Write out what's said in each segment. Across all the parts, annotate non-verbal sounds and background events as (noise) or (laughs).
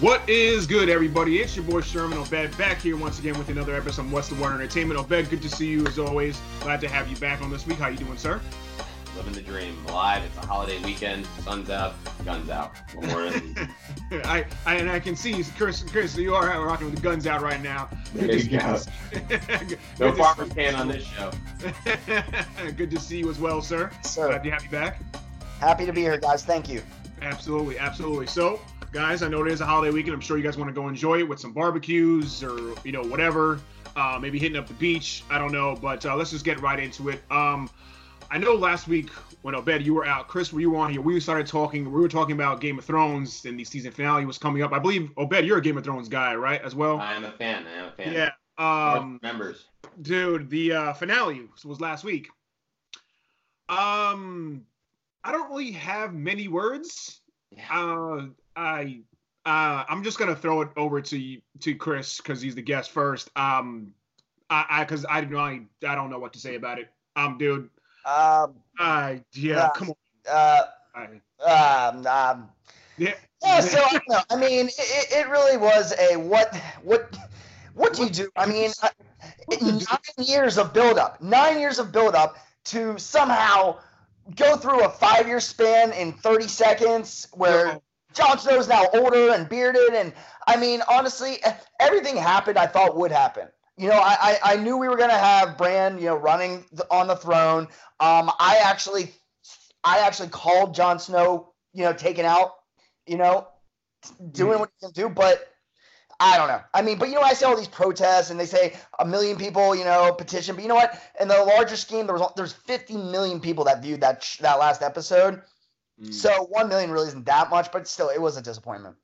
What is good, everybody? It's your boy Sherman Obed back here once again with another episode of What's the Word Entertainment. Obed, good to see you as always. Glad to have you back on this week. How you doing, sir? Living the dream. Live. It's a holiday weekend. Sun's out. Guns out. One more. (laughs) I, I and I can see Chris. Chris, you are rocking with the guns out right now. There you go. (laughs) no farmers can on this show. (laughs) good to see you as well, sir. Sir. Glad to have you back. Happy to be here, guys. Thank you. Absolutely, absolutely. So, guys, I know it is a holiday weekend. I'm sure you guys want to go enjoy it with some barbecues or you know whatever. Uh, maybe hitting up the beach. I don't know, but uh, let's just get right into it. Um, I know last week when Obed you were out, Chris, were you on here? We started talking. We were talking about Game of Thrones and the season finale was coming up. I believe Obed, you're a Game of Thrones guy, right? As well. I am a fan. I am a fan. Yeah. Um, members. dude, the uh, finale was last week. Um, I don't really have many words. Yeah. Uh, I uh, I'm just gonna throw it over to to Chris because he's the guest first. Um, I I because I don't I, I don't know what to say about it. Um, dude. Um, I yeah, Yeah. come on. uh, I, um, um, yeah. yeah. So I don't know. I mean, it, it really was a what what what do you do? I mean, uh, What to do? nine years of buildup, nine years of buildup to somehow go through a five-year span in 30 seconds, where Jon Snow's now older and bearded, and I mean, honestly, everything happened I thought would happen. You know, I, I, I knew we were gonna have Bran, you know, running on the throne. Um, I actually, I actually called Jon Snow, you know, taken out, you know, doing what he can do, but I don't know. I mean, but you know, I see all these protests, and they say a million people, you know, petition. But you know what? In the larger scheme, there was there's 50 million people that viewed that sh- that last episode. Mm. So one million really isn't that much, but still, it was a disappointment.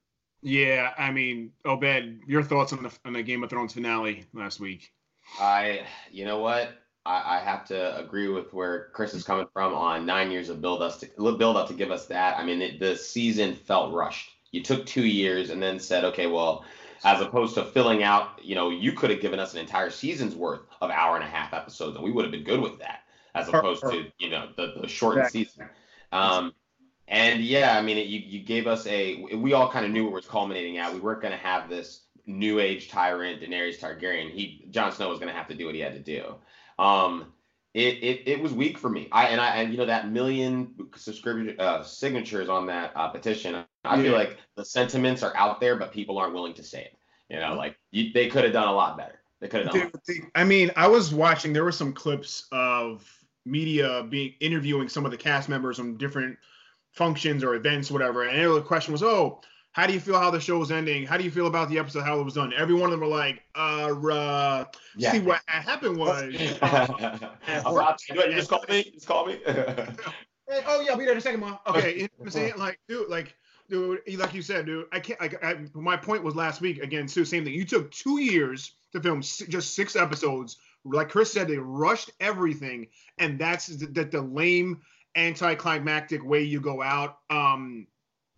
yeah, I mean, Obed, your thoughts on the on the Game of Thrones finale last week? I. You know what? I, I have to agree with where Chris is coming from on nine years of build us to build up to give us that. I mean, it, the season felt rushed. You took two years and then said, okay, well, as opposed to filling out, you know, you could have given us an entire season's worth of hour and a half episodes, and we would have been good with that, as opposed to you know the, the shortened Exactly. season. Um, and yeah, I mean, it, you you gave us a. We all kind of knew what it was culminating at. We weren't going to have this new age tyrant Daenerys Targaryen. He Jon Snow was going to have to do what he had to do. Um, it, it it was weak for me. I and I and you know that million subscription uh, signatures on that uh, petition. I feel like the sentiments are out there, but people aren't willing to say it. You know, like you, they could have done a lot better. They could have done. a Dude, the- I mean, I was watching. There were some clips of media being interviewing some of the cast members on different functions or events, whatever. And the question was, "Oh, how do you feel how the show was ending? How do you feel about the episode? How it was done?" Every one of them were like, "Uh, uh Yeah. see what happened was." (laughs) Not- you just call me. Just call me. (laughs) Hey, oh yeah, I'll be there in a second, ma. Okay, you know what I'm saying? (laughs) Like, dude, like, dude, like you said, dude, I can't. Like, I, my point was last week again, too. Same thing. You took two years to film just six episodes. Like Chris said, they rushed everything, and that's the, the, the lame, anticlimactic way you go out. Um,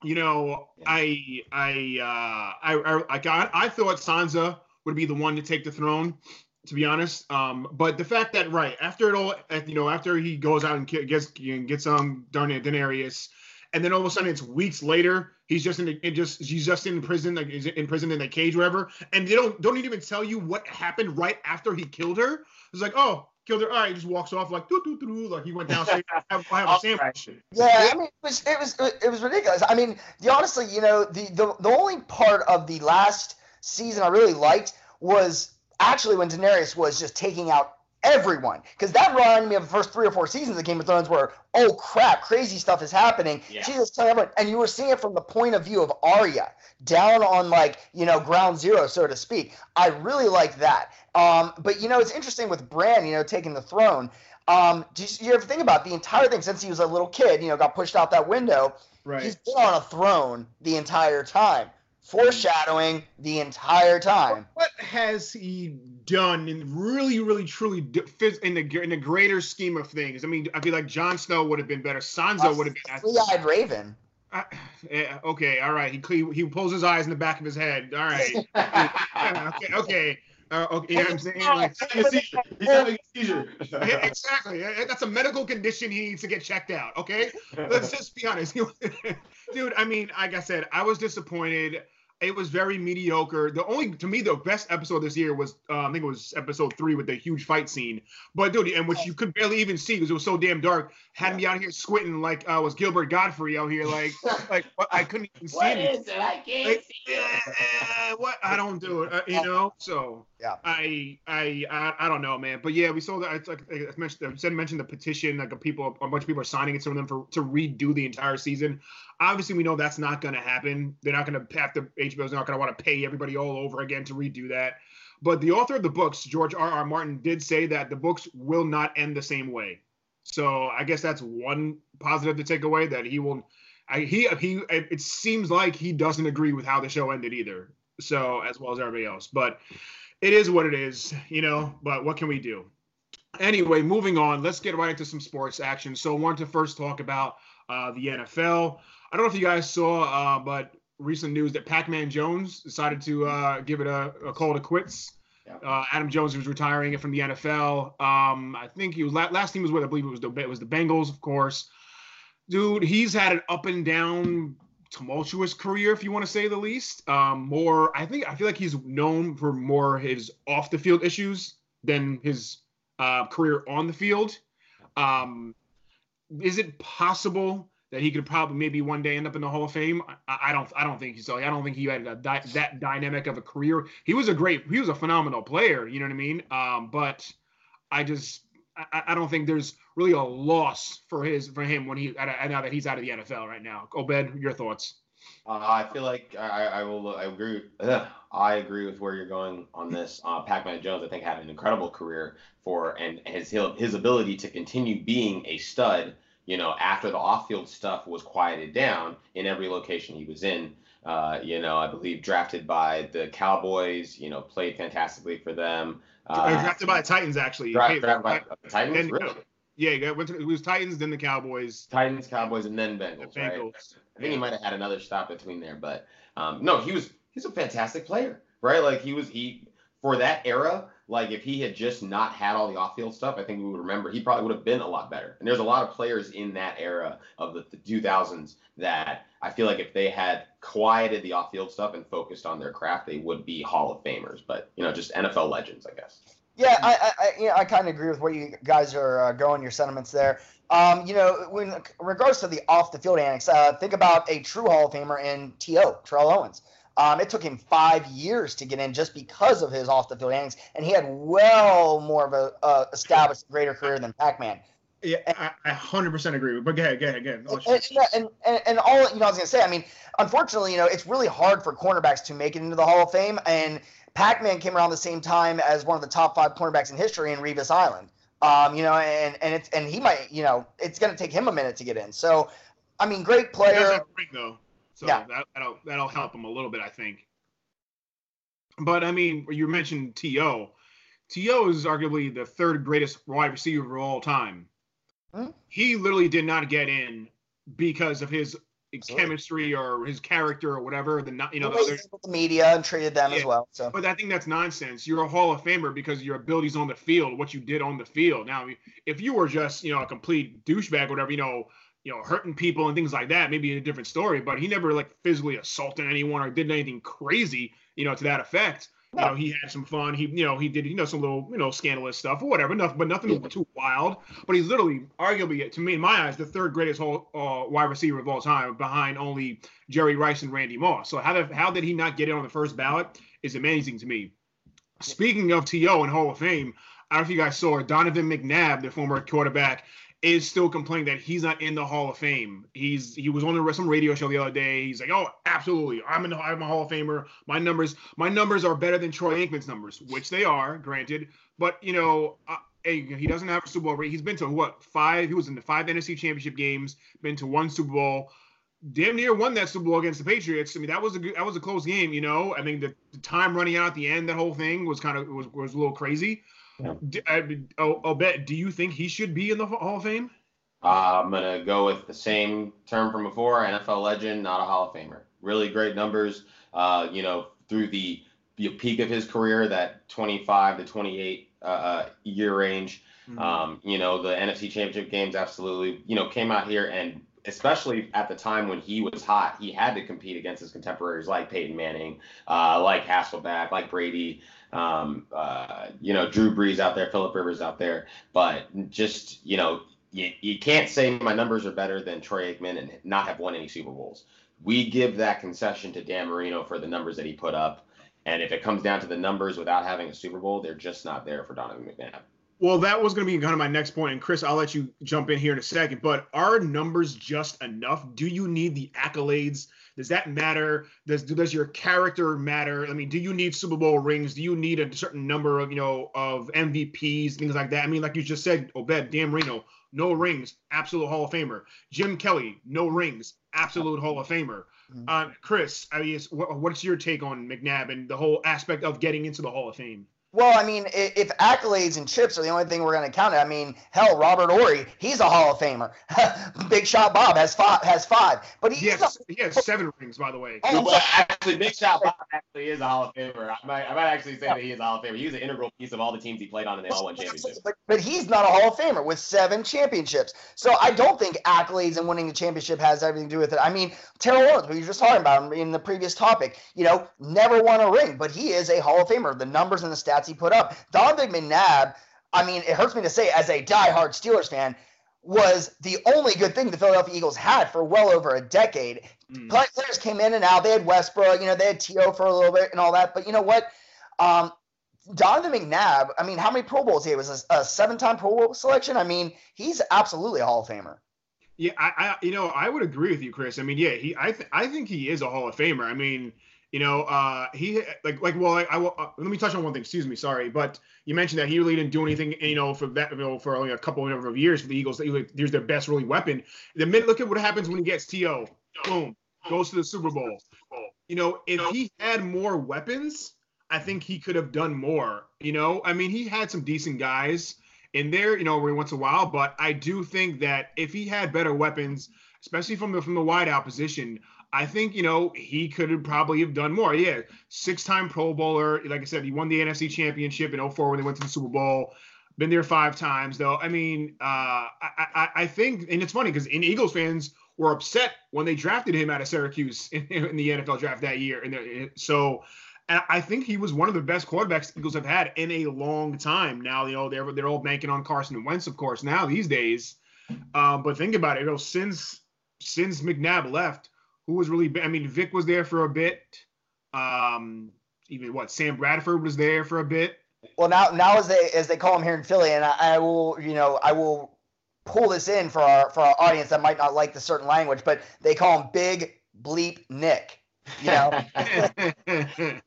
you know, Yeah. I, I, uh, I, I, I, I thought Sansa would be the one to take the throne to be honest. Um, but the fact that right after it all, you know, after he goes out and gets and gets um Darn- Daenerys, and then all of a sudden it's weeks later, he's just in the, just he's just in prison, like he's in prison in a cage, or whatever, and they don't don't even tell you what happened right after he killed her. It's like, oh, killed her. All right, he just walks off like doo doo doo, like he went downstairs. I have, I have a (laughs) sandwich. Yeah, I mean, it was it was it was ridiculous. I mean, the, honestly, you know, the, the the only part of the last season I really liked was actually when Daenerys was just taking out everyone, because that reminded me of the first three or four seasons of Game of Thrones, where oh crap, crazy stuff is happening. Yeah. She's just telling everyone, and you were seeing it from the point of view of Arya, down on like you know ground zero, so to speak. I really like that. Um, but you know, it's interesting with Bran, you know, taking the throne. Um, do you, you ever think about the entire thing since he was a little kid? You know, got pushed out that window. Right. He's been on a throne the entire time, foreshadowing the entire time. What has he done in really, really, truly in the in the greater scheme of things? I mean, I feel like Jon Snow would have been better. Sansa would have been. Three-eyed raven. I, yeah, okay, all right. He cle- he pulls his eyes in the back of his head. All right. Yeah, (laughs) okay, okay. Uh, okay, you know what I'm saying? Like, having a seizure. He's having a seizure. exactly. That's a medical condition he needs to get checked out. Okay, let's just be honest, (laughs) dude. I mean, like I said, I was disappointed. It was very mediocre. The only to me the best episode this year was uh, I think it was episode three with the huge fight scene. But dude, and which you could barely even see because it was so damn dark, had yeah. me out here squinting like uh, was Gilbert Gottfried out here like (laughs) like I couldn't even see what it? I can't like, see it. what I don't do it, uh, you know. So yeah, I, I I I don't know, man. But yeah, we saw that. It's like I mentioned, I said mentioned the petition. Like a people, a bunch of people are signing it. Some of them for to redo the entire season. Obviously, we know that's not going to happen. They're not going to have to. HBO's not going to want to pay everybody all over again to redo that. But the author of the books, George R. R. Martin, did say that the books will not end the same way. So I guess that's one positive to take away that he will. I, he he. It seems like he doesn't agree with how the show ended either. So as well as everybody else, but it is what it is, you know. But what can we do? Anyway, moving on. Let's get right into some sports action. So I wanted to first talk about uh, the NFL. I don't know if you guys saw, uh, but recent news that Pac-Man Jones decided to uh, give it a, a, call to quits. Yeah. Uh, Adam Jones was retiring from the NFL. Um, I think he was last team was with I believe it was the it was the Bengals, of course. Dude, he's had an up and down, tumultuous career, if you want to say the least. Um, more, I think I feel like he's known for more his off the field issues than his uh, career on the field. Um, is it possible that he could probably maybe one day end up in the Hall of Fame. I, I don't I don't think so. I don't think he had a, that dynamic of a career. He was a great he was a phenomenal player. You know what I mean? Um, but I just I, I, don't think there's really a loss for his for him when he now that he's out of the NFL right now. Obed, your thoughts? Uh, I feel like I, I will. I agree. Ugh, I agree with where you're going on this. Uh, Pac-Man Jones, I think, had an incredible career for and his his ability to continue being a stud you know, after the off-field stuff was quieted down in every location he was in. Uh, you know, I believe drafted by the Cowboys. You know, played fantastically for them. Uh, drafted by the Titans, actually. Drafted, drafted by the Titans, then, really? Yeah, he went to, it was Titans, then the Cowboys. Titans, Cowboys, and then Bengals. The Bengals. Right? I think he might have had another stop between there, but um, no, he was he's a fantastic player, right? Like he was he for that era like if he had just not had all the off-field stuff, I think we would remember he probably would have been a lot better. And there's a lot of players in that era of the, the 2000s that I feel like if they had quieted the off-field stuff and focused on their craft, they would be Hall of Famers. But you know, just NFL legends, I guess. Yeah, I I, you know, I kind of agree with what you guys are uh, going your sentiments there. Um, you know, when in regards to the off the field annex, uh, think about a true Hall of Famer in T.O. Terrell Owens. Um, it took him five years to get in just because of his off the field innings, and he had well more of a uh, established greater career than Pac Man. Yeah, I, I 100% agree. But go ahead, go ahead, go ahead. And, and, and, and, all you know, I was gonna say. I mean, unfortunately, you know, it's really hard for cornerbacks to make it into the Hall of Fame. And Pac-Man came around the same time as one of the top five cornerbacks in history in Revis Island. Um, you know, and and it's and he might, you know, it's gonna take him a minute to get in. So, I mean, great player. He does ring though. So yeah. that, that'll that'll help him a little bit, I think. But I mean, you mentioned T.O. T.O. is arguably the third greatest wide receiver of all time. Hmm? He literally did not get in because of his Absolutely. chemistry or his character or whatever. The you know the, other, the media and treated them yeah. as well. So, but I think that's nonsense. You're a Hall of Famer because your abilities on the field, what you did on the field. Now, if you were just you know a complete douchebag, or whatever, you know, you know, hurting people and things like that, maybe a different story. But he never like physically assaulted anyone or did anything crazy, you know, to that effect. No. You know, he had some fun. He, you know, he did, you know, some little, you know, scandalous stuff or whatever. Nothing, but nothing yeah. too wild. But he's literally, arguably, to me, in my eyes, the third greatest whole, uh, wide receiver of all time, behind only Jerry Rice and Randy Moss. So how did how did he not get in on the first ballot is amazing to me. Speaking of T.O. and Hall of Fame, I don't know if you guys saw Donovan McNabb, the former quarterback, is still complaining that he's not in the Hall of Fame. He's he was on some radio show the other day. He's like, oh, absolutely, I'm in. The, I'm a Hall of Famer. My numbers, my numbers are better than Troy Aikman's numbers, which they are, granted. But you know, uh, he doesn't have a Super Bowl. He's been to what five? He was in the five NFC Championship games. Been to one Super Bowl. Damn near won that Super Bowl against the Patriots. I mean, that was a good, that was a close game. You know, I mean, the, the time running out at the end, that whole thing was kind of was was a little crazy. Yeah. I, oh, I'll bet. Do you think he should be in the Hall of Fame? Uh, I'm gonna go with the same term from before: NFL legend, not a Hall of Famer. Really great numbers. Uh, you know, through the, the peak of his career, that 25 to 28 uh, uh, year range. Mm-hmm. Um, you know, the NFC Championship games absolutely. You know, came out here and especially at the time when he was hot, he had to compete against his contemporaries like Peyton Manning, uh, like Hasselbeck, like Brady, um, uh, you know, Drew Brees out there, Philip Rivers out there. But just, you know, you, you can't say my numbers are better than Troy Aikman and not have won any Super Bowls. We give that concession to Dan Marino for the numbers that he put up. And if it comes down to the numbers without having a Super Bowl, they're just not there for Donovan McNabb. Well, that was going to be kind of my next point, and Chris, I'll let you jump in here in a second. But are numbers just enough? Do you need the accolades? Does that matter? Does does your character matter? I mean, do you need Super Bowl rings? Do you need a certain number of you know of MVPs, things like that? I mean, like you just said, Obed, Dan Marino, no rings, absolute Hall of Famer. Jim Kelly, no rings, absolute Hall of Famer. Mm-hmm. Uh, Chris, I mean, what's your take on McNabb and the whole aspect of getting into the Hall of Fame? Well, I mean, if accolades and chips are the only thing we're going to count, it, I mean, hell, Robert Horry, he's a Hall of Famer. (laughs) Big Shot Bob has five, has five, but he has, he has seven rings, by the way. Oh, well, actually, Big Shot Bob actually is a Hall of Famer. I might, I might actually say that he is a Hall of Famer. He was an integral piece of all the teams he played on, and they all won championships. But, but he's not a Hall of Famer with seven championships. So I don't think accolades and winning the championship has everything to do with it. I mean, Terrell Owens, we were just talking about him in the previous topic, you know, never won a ring, but he is a Hall of Famer. The numbers and the stats he put up. Donovan McNabb, I mean, it hurts me to say as a diehard Steelers fan, was the only good thing the Philadelphia Eagles had for well over a decade. Mm. Players came in and out. They had Westbrook, you know, they had T.O. for a little bit and all that. But you know what? Um, Donovan McNabb, I mean, how many Pro Bowls he had? was a, a seven-time Pro Bowl selection. I mean, he's absolutely a Hall of Famer. Yeah, I, I, you know, I would agree with you, Chris. I mean, yeah, he, I, th- I think he is a Hall of Famer. I mean, you know, uh, he like like well, I, I uh, let me touch on one thing. Excuse me, sorry, but you mentioned that he really didn't do anything, you know, for that, you know, for only a couple of years for the Eagles. Here's their best really weapon. The minute look at what happens when he gets T.O., boom, goes to the Super Bowl. You know, if he had more weapons, I think he could have done more. You know, I mean, he had some decent guys in there, you know, every once in a while, but I do think that if he had better weapons, especially from the from the wideout position, I think, you know, he could have probably have done more. Yeah, six-time Pro Bowler. Like I said, he won the NFC Championship in 04 when they went to the Super Bowl. Been there five times, though. I mean, uh, I, I, I think, and it's funny because in Eagles fans were upset when they drafted him out of Syracuse in, (laughs) in the NFL draft that year. And so I think he was one of the best quarterbacks Eagles have had in a long time. Now, you know, they're they're all banking on Carson Wentz, of course, now these days. Um, but think about it, you know, since since McNabb left, who was really I mean, Vic was there for a bit. Um, even what Sam Bradford was there for a bit. Well, now now as they as they call him here in Philly, and I, I will you know I will pull this in for our for our audience that might not like the certain language, but they call him Big Bleep Nick. You know, (laughs)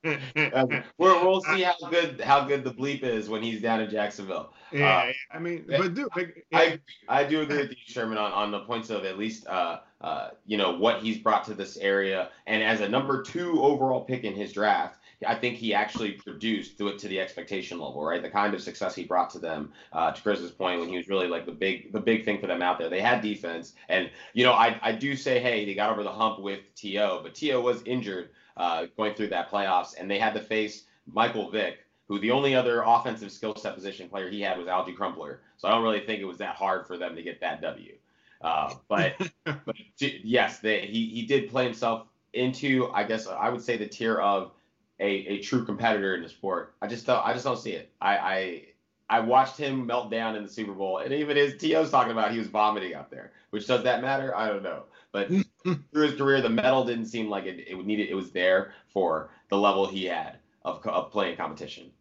we're, we'll see how good how good the bleep is when he's down in Jacksonville. Yeah, uh, I mean, but dude, like, I I do agree with you, Sherman, on, on the points of at least uh, uh, you know what he's brought to this area, and as a number two overall pick in his draft, I think he actually produced to it to the expectation level, right? The kind of success he brought to them. Uh, to Chris's point, when he was really like the big the big thing for them out there, they had defense, and you know I I do say hey they got over the hump with T.O., but T.O. was injured uh, going through that playoffs, and they had to face Michael Vick, who the only other offensive skill set position player he had was Alge Crumpler. So I don't really think it was that hard for them to get that W. Uh, but (laughs) but yes, they, he he did play himself into I guess I would say the tier of a, a true competitor in the sport. I just don't I just don't see it. I, I I watched him melt down in the Super Bowl, and even his T.O.'s talking about he was vomiting out there. Which does that matter? I don't know. But (laughs) through his career, the medal didn't seem like it. It would need it. Was there for the level he had of, of playing competition.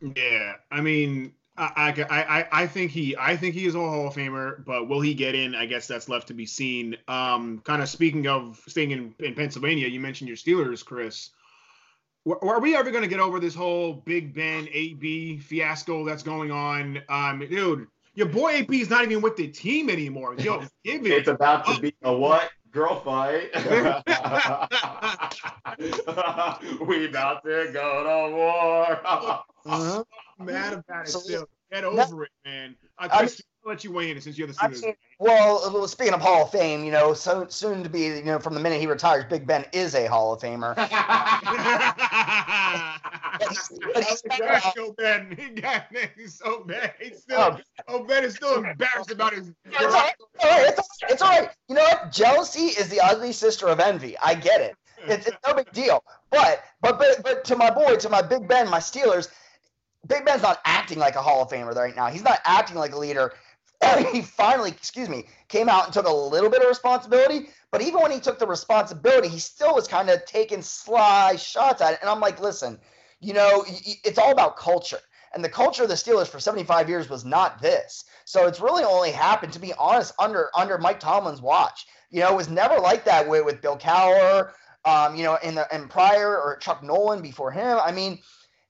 Yeah, I mean, I, I, I think he I think he is a Hall of Famer, but will he get in? I guess that's left to be seen. Um, kind of speaking of staying in, in Pennsylvania, you mentioned your Steelers, Chris. Are we ever going to get over this whole Big Ben AB fiasco that's going on? Um, dude, your boy AB is not even with the team anymore. Yo, (laughs) give it. It's about to be a what? Girl fight. (laughs) (laughs) we about to go to war. uh-huh. Mad about it still. Get over it, man. I, I, I'll let you weigh in since you're the Steelers. I mean, well, speaking of Hall of Fame, you know, so soon to be, you know, from the minute he retires, Big Ben is a Hall of Famer. (laughs) Gosh, Joe Ben. He (laughs) got he's so bad. He's still, oh, oh, Ben is still embarrassed about his. It's all, right. It's, it's all right. You know what? Jealousy is the ugly sister of envy. I get it. It's, it's no big deal. But, but but but to my boy, to my Big Ben, my Steelers, Big Ben's not acting like a Hall of Famer right now. He's not acting like a leader. (coughs) he finally, excuse me, came out and took a little bit of responsibility. But even when he took the responsibility, he still was kind of taking sly shots at it. And I'm like, listen, you know, it's all about culture. And the culture of the Steelers for 75 years was not this. So it's really only happened, to be honest, under under Mike Tomlin's watch. You know, it was never like that with, with Bill Cowher, um, you know, in the and prior or Chuck Nolan before him. I mean,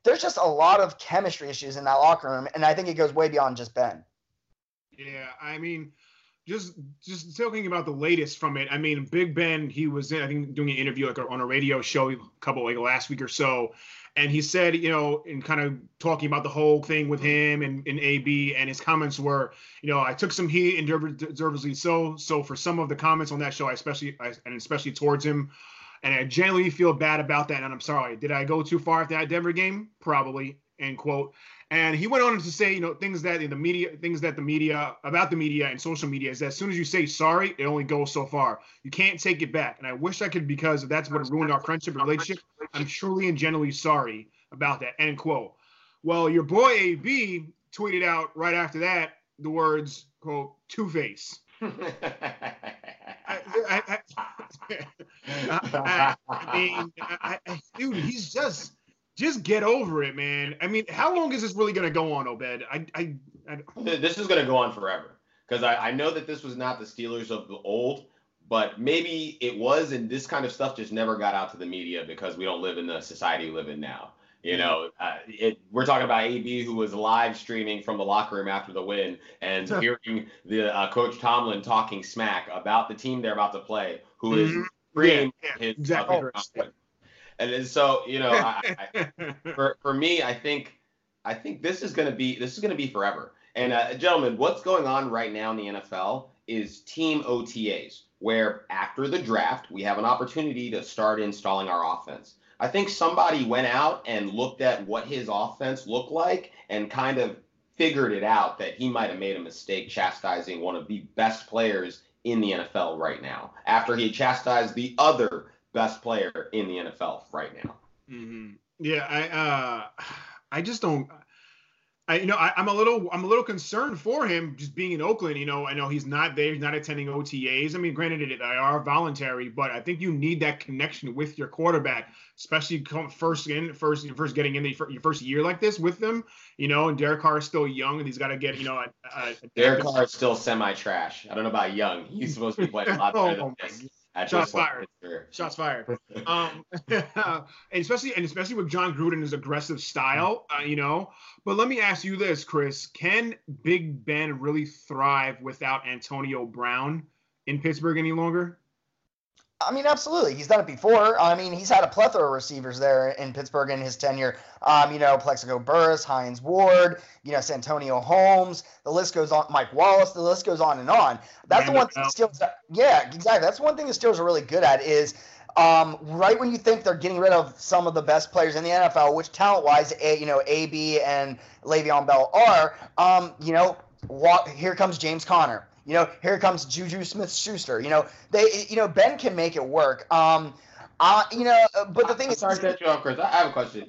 there's just a lot of chemistry issues in that locker room, and I think it goes way beyond just Ben. Yeah, I mean, just just talking about the latest from it. I mean, Big Ben, he was in, I think doing an interview like on a radio show a couple like last week or so, and he said, you know, in kind of talking about the whole thing with him and, and AB, and his comments were, you know, I took some heat and deservedly so. So for some of the comments on that show, I especially I, and especially towards him, and I genuinely feel bad about that. And I'm sorry. Did I go too far after that Denver game? Probably. End quote. And he went on to say, you know, things that in the media, things that the media about the media and social media is that as soon as you say sorry, it only goes so far. You can't take it back. And I wish I could because that's what ruined our friendship and relationship. I'm truly and genuinely sorry about that. End quote. Well, your boy AB tweeted out right after that the words, quote, two face. (laughs) I, I, I, I, mean, dude, he's just just get over it, man. I mean, how long is this really going to go on, Obed? I, I, I this is going to go on forever because I, I know that this was not the Steelers of the old, but maybe it was, and this kind of stuff just never got out to the media because we don't live in the society we live in now. You know, uh, it, we're talking about AB who was live streaming from the locker room after the win and (laughs) hearing the uh, coach Tomlin talking smack about the team they're about to play, who is mm-hmm. yeah, yeah, his exactly. And then so you know, I, I, (laughs) for for me, I think I think this is going to be this is going to be forever. And uh, gentlemen, what's going on right now in the NFL is team OTAs, where after the draft we have an opportunity to start installing our offense. I think somebody went out and looked at what his offense looked like and kind of figured it out that he might have made a mistake chastising one of the best players in the NFL right now after he had chastised the other best player in the NFL right now. Mm-hmm. Yeah, I uh, I just don't. I, you know, I, am a little, I'm a little concerned for him just being in Oakland. You know, I know he's not there, he's not attending OTAs. I mean, granted, they are voluntary, but I think you need that connection with your quarterback, especially come first in, first, first getting in the, your first year like this with them. You know, and Derek Carr is still young, and he's got to get, you know, a, a, a Derek Carr is still semi-trash. I don't know about young. He's supposed to be playing a lot (laughs) better oh, than this. Shots fired. Shots (laughs) fired. um, (laughs) and especially and especially with Jon Gruden's aggressive style, uh, you know. But let me ask you this, Chris: Can Big Ben really thrive without Antonio Brown in Pittsburgh any longer? I mean, absolutely. He's done it before. I mean, he's had a plethora of receivers there in Pittsburgh in his tenure. Um, you know, Plaxico Burress, Hines Ward, you know, Santonio Holmes. The list goes on. Mike Wallace. The list goes on and on. That's the one thing the Steelers. Yeah, exactly. That's one thing the Steelers are really good at is um, right when you think they're getting rid of some of the best players in the NFL, which talent-wise, a, you know, AB and Le'Veon Bell are. Um, you know, walk, here comes James Conner. You know, here comes Juju Smith Schuster. You know, they, you know, Ben can make it work. Um, uh, you know, but the thing I'm is, sorry to cut you off, Chris. I have a question.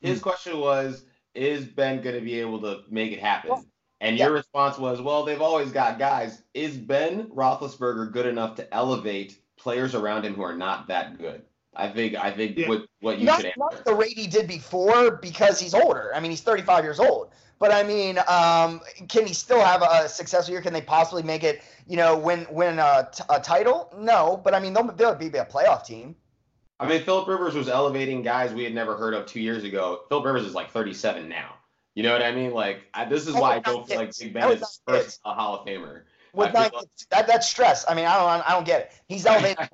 His question was, is Ben going to be able to make it happen? Well, and your yeah. response was, well, they've always got guys. Is Ben Roethlisberger good enough to elevate players around him who are not that good? I think I think yeah. what what you not, should answer. Not the rate he did before because he's older. I mean, he's 35 years old. But I mean, um, can he still have a successful year? Can they possibly make it? You know, win win a, t- a title? No, but I mean, they'll, they'll be a playoff team. I mean, Philip Rivers was elevating guys we had never heard of two years ago. Philip Rivers is like 37 now. You know what I mean? Like, I, this is why I don't feel like Big Ben is first a Hall of Famer. With nine, like, that, that's stress. I mean, I don't, I don't get it. He's (laughs) elevating,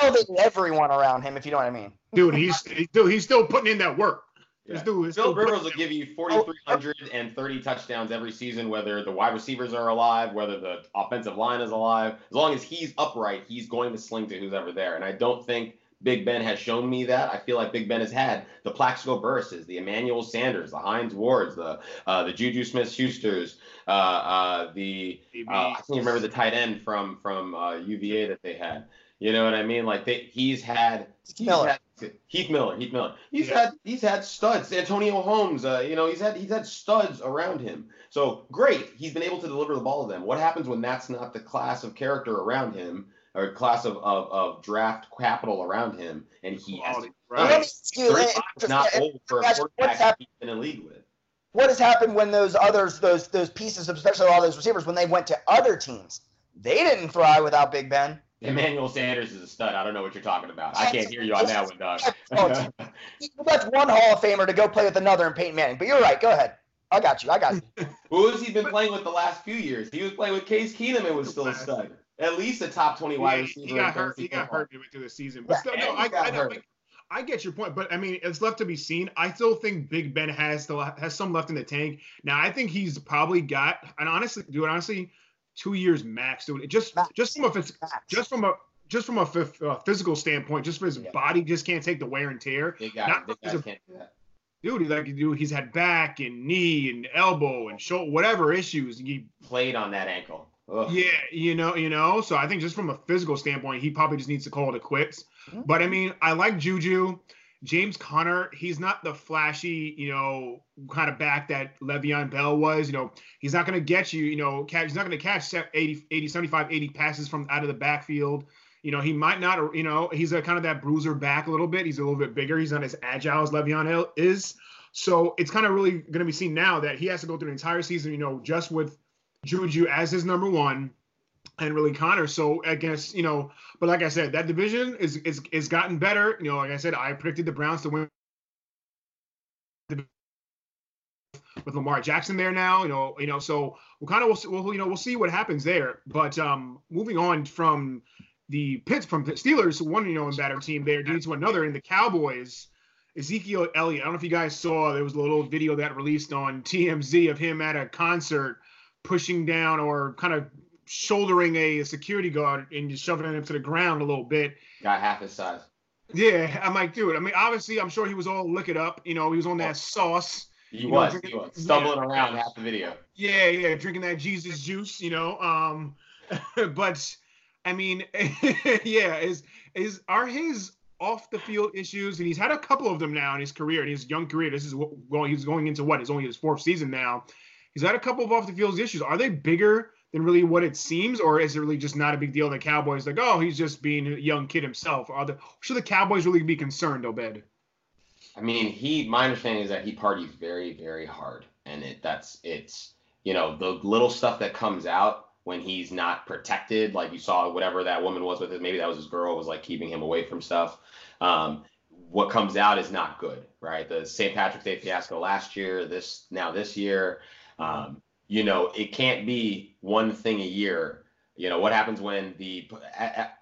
elevating everyone around him, if you know what I mean. Dude, he's dude, he's still putting in that work. Yeah. Phil Rivers will give you 4,330 touchdowns every season, whether the wide receivers are alive, whether the offensive line is alive. As long as he's upright, he's going to sling to who's ever there. And I don't think Big Ben has shown me that. I feel like Big Ben has had the Plaxico Burress, the Emmanuel Sanders, the Hines Wards, the uh, the Juju Smith Schusters, uh, uh, the uh, I can't remember the tight end from from uh, UVA that they had. You know what I mean? Like they, he's had he's Miller. had Heath Miller, Heath Miller. He's Yeah. had he's had studs. Antonio Holmes, uh, you know, he's had he's had studs around him. So great, he's been able to deliver the ball to them. What happens when that's not the class of character around him or class of of, of draft capital around him, and he has to. Quality, Let me right. ask you, 35 not eh, old for a quarterback hap- he's been in a league with. what has happened when those others, those those pieces, especially a lot of those receivers, when they went to other teams, they didn't thrive without Big Ben. Emmanuel Sanders is a stud. I don't know what you're talking about. I can't hear you on that one, dog. That's (laughs) one Hall of Famer to go play with another in Peyton Manning. But you're right. Go ahead. I got you. I got you. (laughs) Who has he been playing with the last few years? He was playing with Case Keenum and was still a stud. At least a top 20 wide Yeah, receiver. he in got hurt. He got hurt midway through the season, but Yeah, still, no, I, I, know, hurt. I, I get your point, but I mean, it's left to be seen. I still think Big Ben has still has some left in the tank. Now, I think he's probably got, and honestly, dude, honestly, two years max, dude. It just, Max. just from a, phys- just from a, just from a uh, physical standpoint, just for his Yeah. body, just can't take the wear and tear. Big guy. Not- Big he's can't do that. Dude, he- like, dude, he's had back and knee and elbow and shoulder, whatever issues. He Played on that ankle. Ugh. Yeah, you know, you know. So I think just from a physical standpoint, he probably just needs to call it quits. Mhm. But I mean, I like Juju. James Conner, he's not the flashy, you know, kind of back that Le'Veon Bell was. You know, he's not going to get you, you know, catch, he's not going to catch 80, 80, 75, 80 passes from out of the backfield. You know, he might not, you know, he's a kind of that bruiser back a little bit. He's a little bit bigger. He's not as agile as Le'Veon is. So it's kind of really going to be seen now that he has to go through the entire season, you know, just with Juju as his number one and really Conner. So I guess, you know, but like I said, that division is is is gotten better. You know, like I said, I predicted the Browns to win with Lamar Jackson there now, you know, you know, so we'll kind of we'll, we'll you know we'll see what happens there. But um moving on from the Pitts from the Steelers, one you know and better team there, getting to another in the Cowboys. Ezekiel Elliott. I don't know if you guys saw there was a little video that released on TMZ of him at a concert pushing down or kind of shouldering a security guard and just shoving him to the ground a little bit. Got half his size. Yeah, I'm like, dude. I mean, obviously, I'm sure he was all look it up. You know, he was on that sauce. He You know, was. drinking- He was stumbling yeah. around half the video. Yeah, yeah, drinking that Jesus juice. You know, um, (laughs) but I mean, (laughs) yeah, is is are his off the field issues, and he's had a couple of them now in his career, in his young career. This is what going. He's going into what? It's only his fourth season now. He's had a couple of off the field issues. Are they bigger than really what it seems, or is it really just not a big deal? The Cowboys like, oh, he's just being a young kid himself. Are the should the Cowboys really be concerned, Obed? I mean, he. My understanding is that he parties very, very hard, and it that's it's you know the little stuff that comes out when he's not protected, like you saw whatever that woman was with it. Maybe that was his girl was like keeping him away from stuff. Um, what comes out is not good, right? The St. Patrick's Day fiasco last year, this now this year. Um, you know, it can't be one thing a year. You know, what happens when the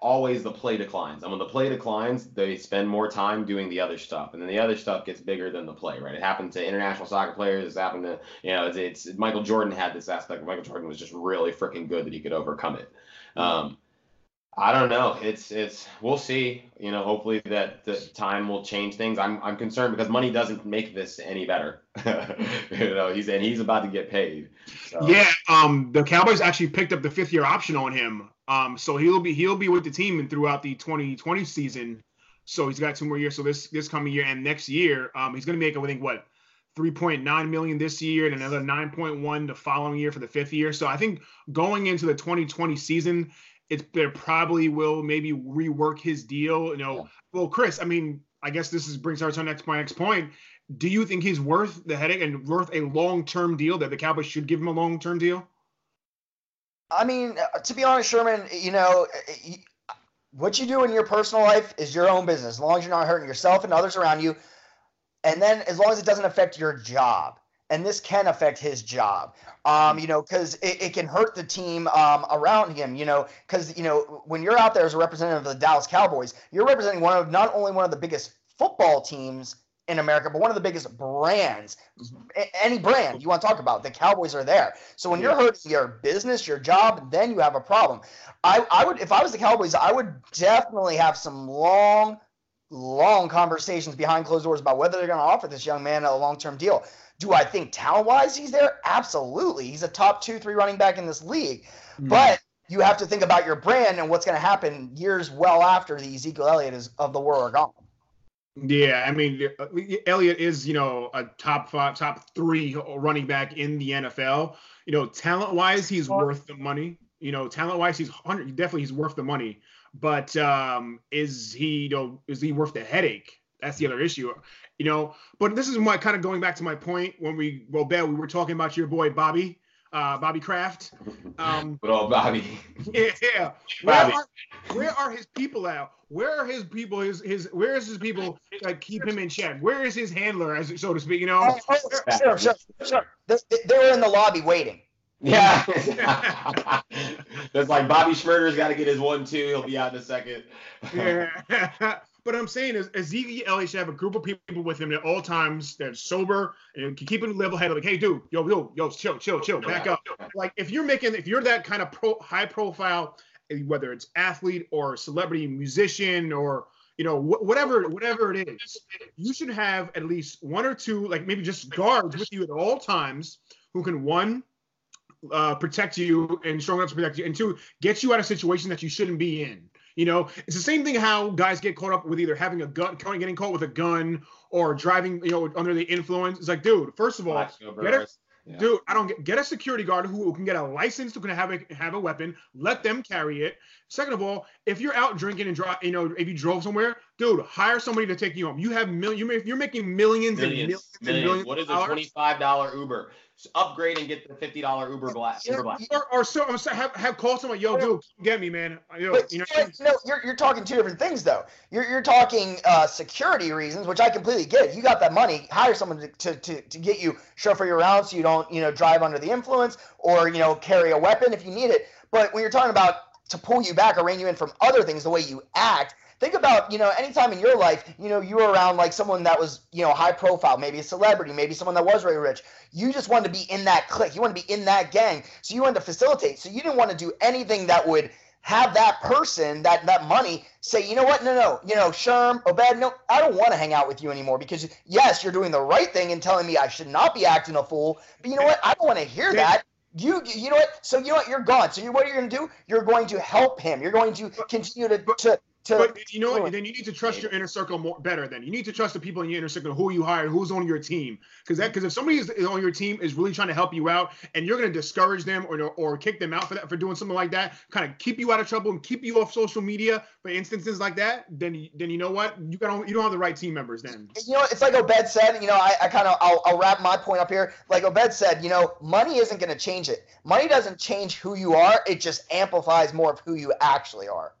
always the play declines? And when the play declines, they spend more time doing the other stuff, and then the other stuff gets bigger than the play, right? It happened to international soccer players. It's happened to you know, it's, it's Michael Jordan had this aspect. Michael Jordan was just really freaking good that he could overcome it. Um, I don't know. It's it's we'll see. You know, hopefully that the time will change things. I'm I'm concerned because money doesn't make this any better. (laughs) you know, he's and he's about to get paid. So, Yeah, um, the Cowboys actually picked up the fifth year option on him. Um, so he'll be he'll be with the team and throughout the 2020 season. So he's got two more years. So this this coming year and next year, um, he's going to make I think what 3.9 million this year and another 9.1 the following year for the fifth year. So I think going into the 2020 season, it's there probably will maybe rework his deal. You know, Yeah. well, Chris, I mean, I guess this is brings us to our next my next point. Do you think he's worth the headache and worth a long term deal that the Cowboys should give him a long term deal? I mean, uh, to be honest, Sherman, you know, uh, what you do in your personal life is your own business, as long as you're not hurting yourself and others around you. And then as long as it doesn't affect your job. And this can affect his job, um, you know, because it, it can hurt the team um, around him, you know, because, you know, when you're out there as a representative of the Dallas Cowboys, you're representing one of not only one of the biggest football teams in America, but one of the biggest brands. Any brand you want to talk about, the Cowboys are there. So when you're hurting your business, your job, then you have a problem. I, I would, if I was the Cowboys, I would definitely have some long long conversations behind closed doors about whether they're going to offer this young man a long-term deal. Do I think talent-wise he's there? Absolutely. He's a top two, three running back in this league. Mm. But you have to think about your brand and what's going to happen years well after the Ezekiel Elliott is of the world are gone. Yeah, I mean, Elliott is you know a top five, top three running back in the NFL. You know, talent wise, he's worth the money. You know, talent wise, he's hundred. Definitely, he's worth the money. But um, is he, you know, is he worth the headache? That's the other issue. You know, but this is my kind of going back to my point when we well, Ben, we were talking about your boy Bobby uh, Bobby Kraft. Um, (laughs) Good old Bobby. (laughs) Yeah. Where Bobby. are, where are his people at? Where are his people? His his where is his people that keep him in check? Where is his handler, as so to speak? You know. Oh, oh, sure, sure, sure. They, they were in the lobby waiting. Yeah. (laughs) That's like Bobby Shmurda's got to get his one two. He'll be out in a second. yeah. But I'm saying is Ezekiel Elliott should have a group of people with him at all times that's sober and can keep him level headed. Like, hey, dude, yo, yo, yo, chill, chill, chill, back up. Like, if you're making, if you're that kind of pro, high profile, whether it's athlete or celebrity musician or you know wh- whatever whatever it is, you should have at least one or two, like maybe just guards with you at all times who can one uh, protect you and strong enough to protect you, and two, get you out of situations that you shouldn't be in. You know, it's the same thing how guys get caught up with either having a gun, getting caught with a gun, or driving, you know, under the influence. It's like, dude, first of all, get a, yeah. dude, I don't get get a security guard who, can get a license, who can have a have a weapon. Let them carry it. Second of all, if you're out drinking and drive, you know, if you drove somewhere, dude, hire somebody to take you home. You have million, you you're making millions, millions and millions, millions. And millions what is a twenty-five dollar Uber? upgrade and get the fifty dollar Uber black. Uber black. Or, or so, I'm sorry, have have call someone, yo, dude, get me, man. Yo, but, you know, no, you're you're talking two different things though. You're you're talking uh, security reasons, which I completely get. You got that money, hire someone to, to, to, to get you chauffeur you around so you don't you know drive under the influence or you know carry a weapon if you need it. But when you're talking about to pull you back or rein you in from other things, the way you act, think about you know anytime in your life you know you were around like someone that was you know high profile maybe a celebrity maybe someone that was very rich. You just wanted to be in that clique. You wanted to be in that gang. So you wanted to facilitate. So you didn't want to do anything that would have that person that that money say you know what? No no. You know sherm obed no i don't want to hang out with you anymore because yes you're doing the right thing and telling me i should not be acting a fool but you know what? I don't want to hear that you you know what? So you know what? You're gone so you what are you going to do? You're going to help him. You're going to continue to, to to, but you know what? Then you need to trust your inner circle more better. Then you need to trust the people in your inner circle, who you hire, who's on your team. Because that, because if somebody is on your team is really trying to help you out, and you're going to discourage them or or kick them out for that for doing something like that, kind of keep you out of trouble and keep you off social media for instances like that, then then you know what? You got you don't have the right team members then. You know, it's like Obed said. You know, I, I kind of I'll, I'll wrap my point up here. Like Obed said, you know, money isn't going to change it. Money doesn't change who you are. It just amplifies more of who you actually are.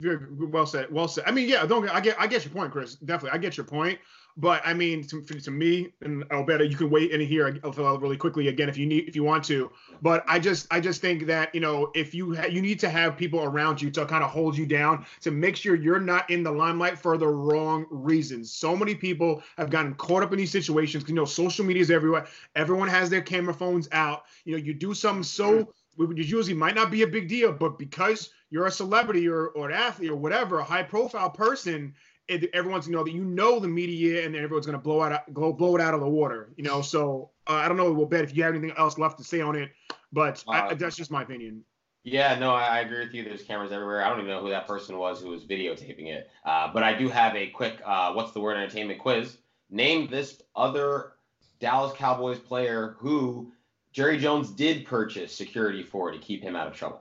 Very well said. Well said. I mean, yeah, don't I get I get your point, Chris. Definitely, I get your point. But I mean, to, to me, and bet you can wait in here uh, uh, really quickly again if you need if you want to. But I just I just think that you know if you ha- you need to have people around you to kind of hold you down to make sure you're not in the limelight for the wrong reasons. So many people have gotten caught up in these situations. Because you know, social media is everywhere. Everyone has their camera phones out. You know, you do something so mm. Which usually might not be a big deal, but because you're a celebrity or, or an athlete or whatever, a high profile person, it, everyone's know that you know the media and everyone's going to blow out blow, blow it out of the water. You know, so uh, I don't know, We'll Bet, if you have anything else left to say on it, but uh, I, that's just my opinion. Yeah, no, I, I, agree with you. There's cameras everywhere. I don't even know who that person was who was videotaping it. Uh, but I do have a quick uh, what's the word entertainment quiz. Name this other Dallas Cowboys player who Jerry Jones did purchase security for to keep him out of trouble.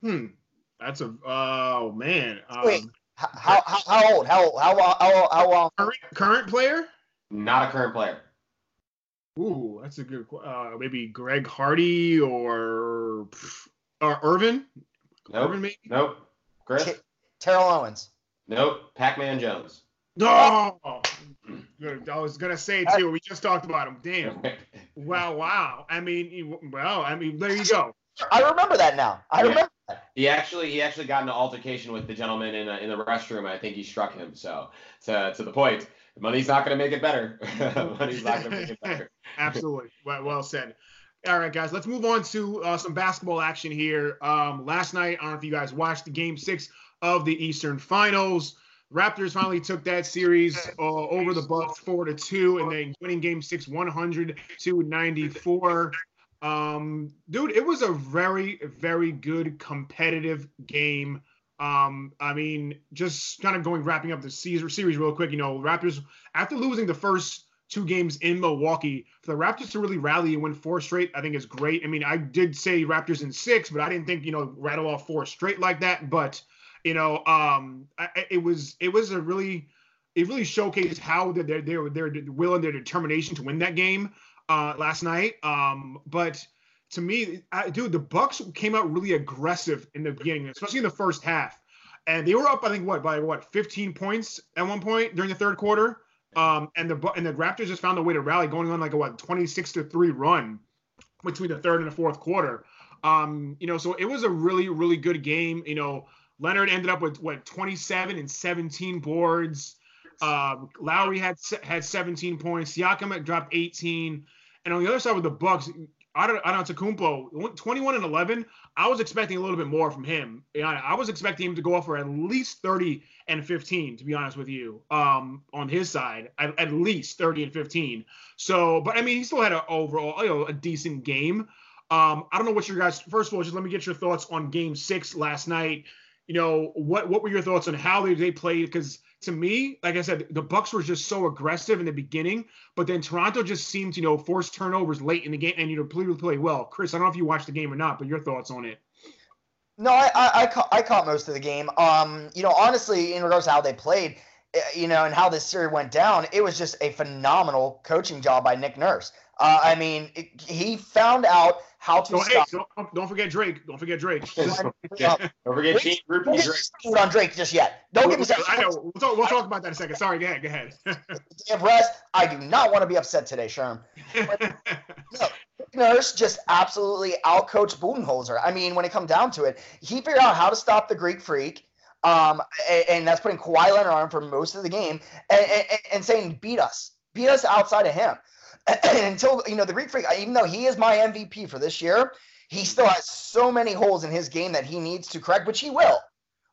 Hmm. That's a oh man. Um, Wait, how, how, how old? How old? How how how long? Current, current player? Not a current player. Ooh, that's a good. Uh, maybe Greg Hardy or or Irvin. Nope. Irvin maybe. Nope. Chris. T- Terrell Owens. Nope. Pac-Man Jones. Oh, I was gonna say too. We just talked about him. Damn. (laughs) Wow, wow. I mean, well, I mean, there you go. I remember that now. I yeah. remember that. He actually he actually got in an altercation with the gentleman in, a, in the restroom. I think he struck him. So to to the point, money's not going to make it better. (laughs) money's not going to make it better. (laughs) Absolutely. Well, well said. All right, guys, let's move on to uh, some basketball action here. Um, last night, I don't know if you guys watched the game six of the Eastern Finals. Raptors finally took that series uh, over the Bucks four to two, and then winning Game Six 100 to 94. Um, dude, it was a very, very good competitive game. Um, I mean, just kind of going wrapping up the series real quick. You know, Raptors after losing the first two games in Milwaukee, for the Raptors to really rally and win four straight, I think is great. I mean, I did say Raptors in six, but I didn't think you know rattle off four straight like that. But you know, um, I, it was it was a really it really showcased how they're they're they're will and their determination to win that game uh, last night. Um, but to me, I, dude, the Bucks came out really aggressive in the beginning, especially in the first half, and they were up, I think, what by what 15 points at one point during the third quarter. Um, and the and the Raptors just found a way to rally, going on like a what 26 to three run between the third and the fourth quarter. Um, you know, so it was a really really good game. You know, Leonard ended up with what 27 and 17 boards. Um, Lowry had had 17 points. Siakam dropped 18. And on the other side with the Bucks, Antetokounmpo, 21 and 11. I was expecting a little bit more from him. I was expecting him to go off for at least 30 and 15, to be honest with you, um, on his side, at, at, least 30 and 15. So, but I mean, he still had an overall, you know, a decent game. Um, I don't know what your guys. First of all, just let me get your thoughts on Game Six last night. You know, what what were your thoughts on how they, they played? Because to me, like I said, the Bucks were just so aggressive in the beginning, but then Toronto just seemed to, you know, force turnovers late in the game and you know play play well. Chris, I don't know if you watched the game or not, but your thoughts on it. No, I I, I, caught, I caught most of the game. Um, you know, honestly, in regards to how they played, eh, you know, and how this series went down, it was just a phenomenal coaching job by Nick Nurse. Uh, I mean, it, he found out how to don't, stop. Hey, don't, don't, forget Drake. Don't forget Drake. don't forget Shane Rupee Drake. on Drake just yet. Don't get me started. I know. We'll talk, we'll talk about that in a second. Sorry. Go ahead. Go ahead. (laughs) Damn rest. I do not want to be upset today, Sherm. no, (laughs) Nurse just absolutely outcoached Budenholzer. I mean, when it comes down to it, he figured out how to stop the Greek Freak. Um, and, and that's putting Kawhi Leonard on for most of the game, and, and, and saying beat us, beat us outside of him. (clears throat) until you know the Greek Freak, even though he is my MVP for this year, he still has so many holes in his game that he needs to correct, which he will.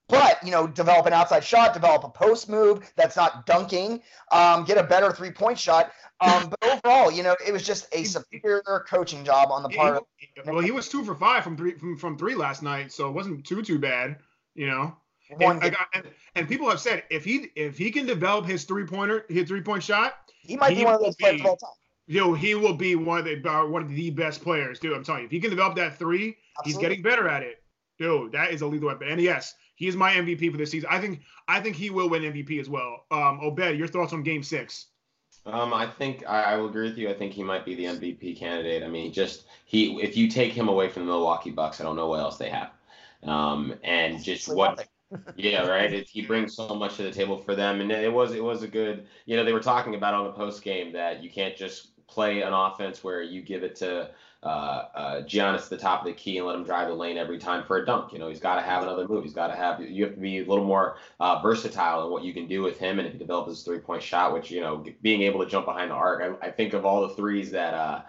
But you know, develop an outside shot, develop a post move that's not dunking, um, get a better three point shot. Um, but (laughs) overall, you know, it was just a superior coaching job on the part. of Well, he was two for five from three from, from three last night, so it wasn't too too bad. You know. And, and, and, people have said if he if he can develop his three pointer his three point shot, he might he be one of those players of all time you know, he will be one of the uh, one of the best players, dude. I'm telling you, if he can develop that three, Absolutely. he's getting better at it, dude. That is a lethal weapon. And yes, he is my MVP for this season. I think I think he will win MVP as well. Um, Obed, your thoughts on Game Six? Um, I think I, I, will agree with you. I think he might be the MVP candidate. I mean, just he if you take him away from the Milwaukee Bucks, I don't know what else they have. Um, and just what (laughs) yeah, right. It, he brings so much to the table for them, and it was it was a good. You know, they were talking about on the post game that you can't just play an offense where you give it to uh, uh, Giannis at the top of the key and let him drive the lane every time for a dunk. You know, he's got to have another move. He's got to have. You have to be a little more uh, versatile in what you can do with him, and if he develops his three point shot, which you know, being able to jump behind the arc. I, I think of all the threes that. Uh,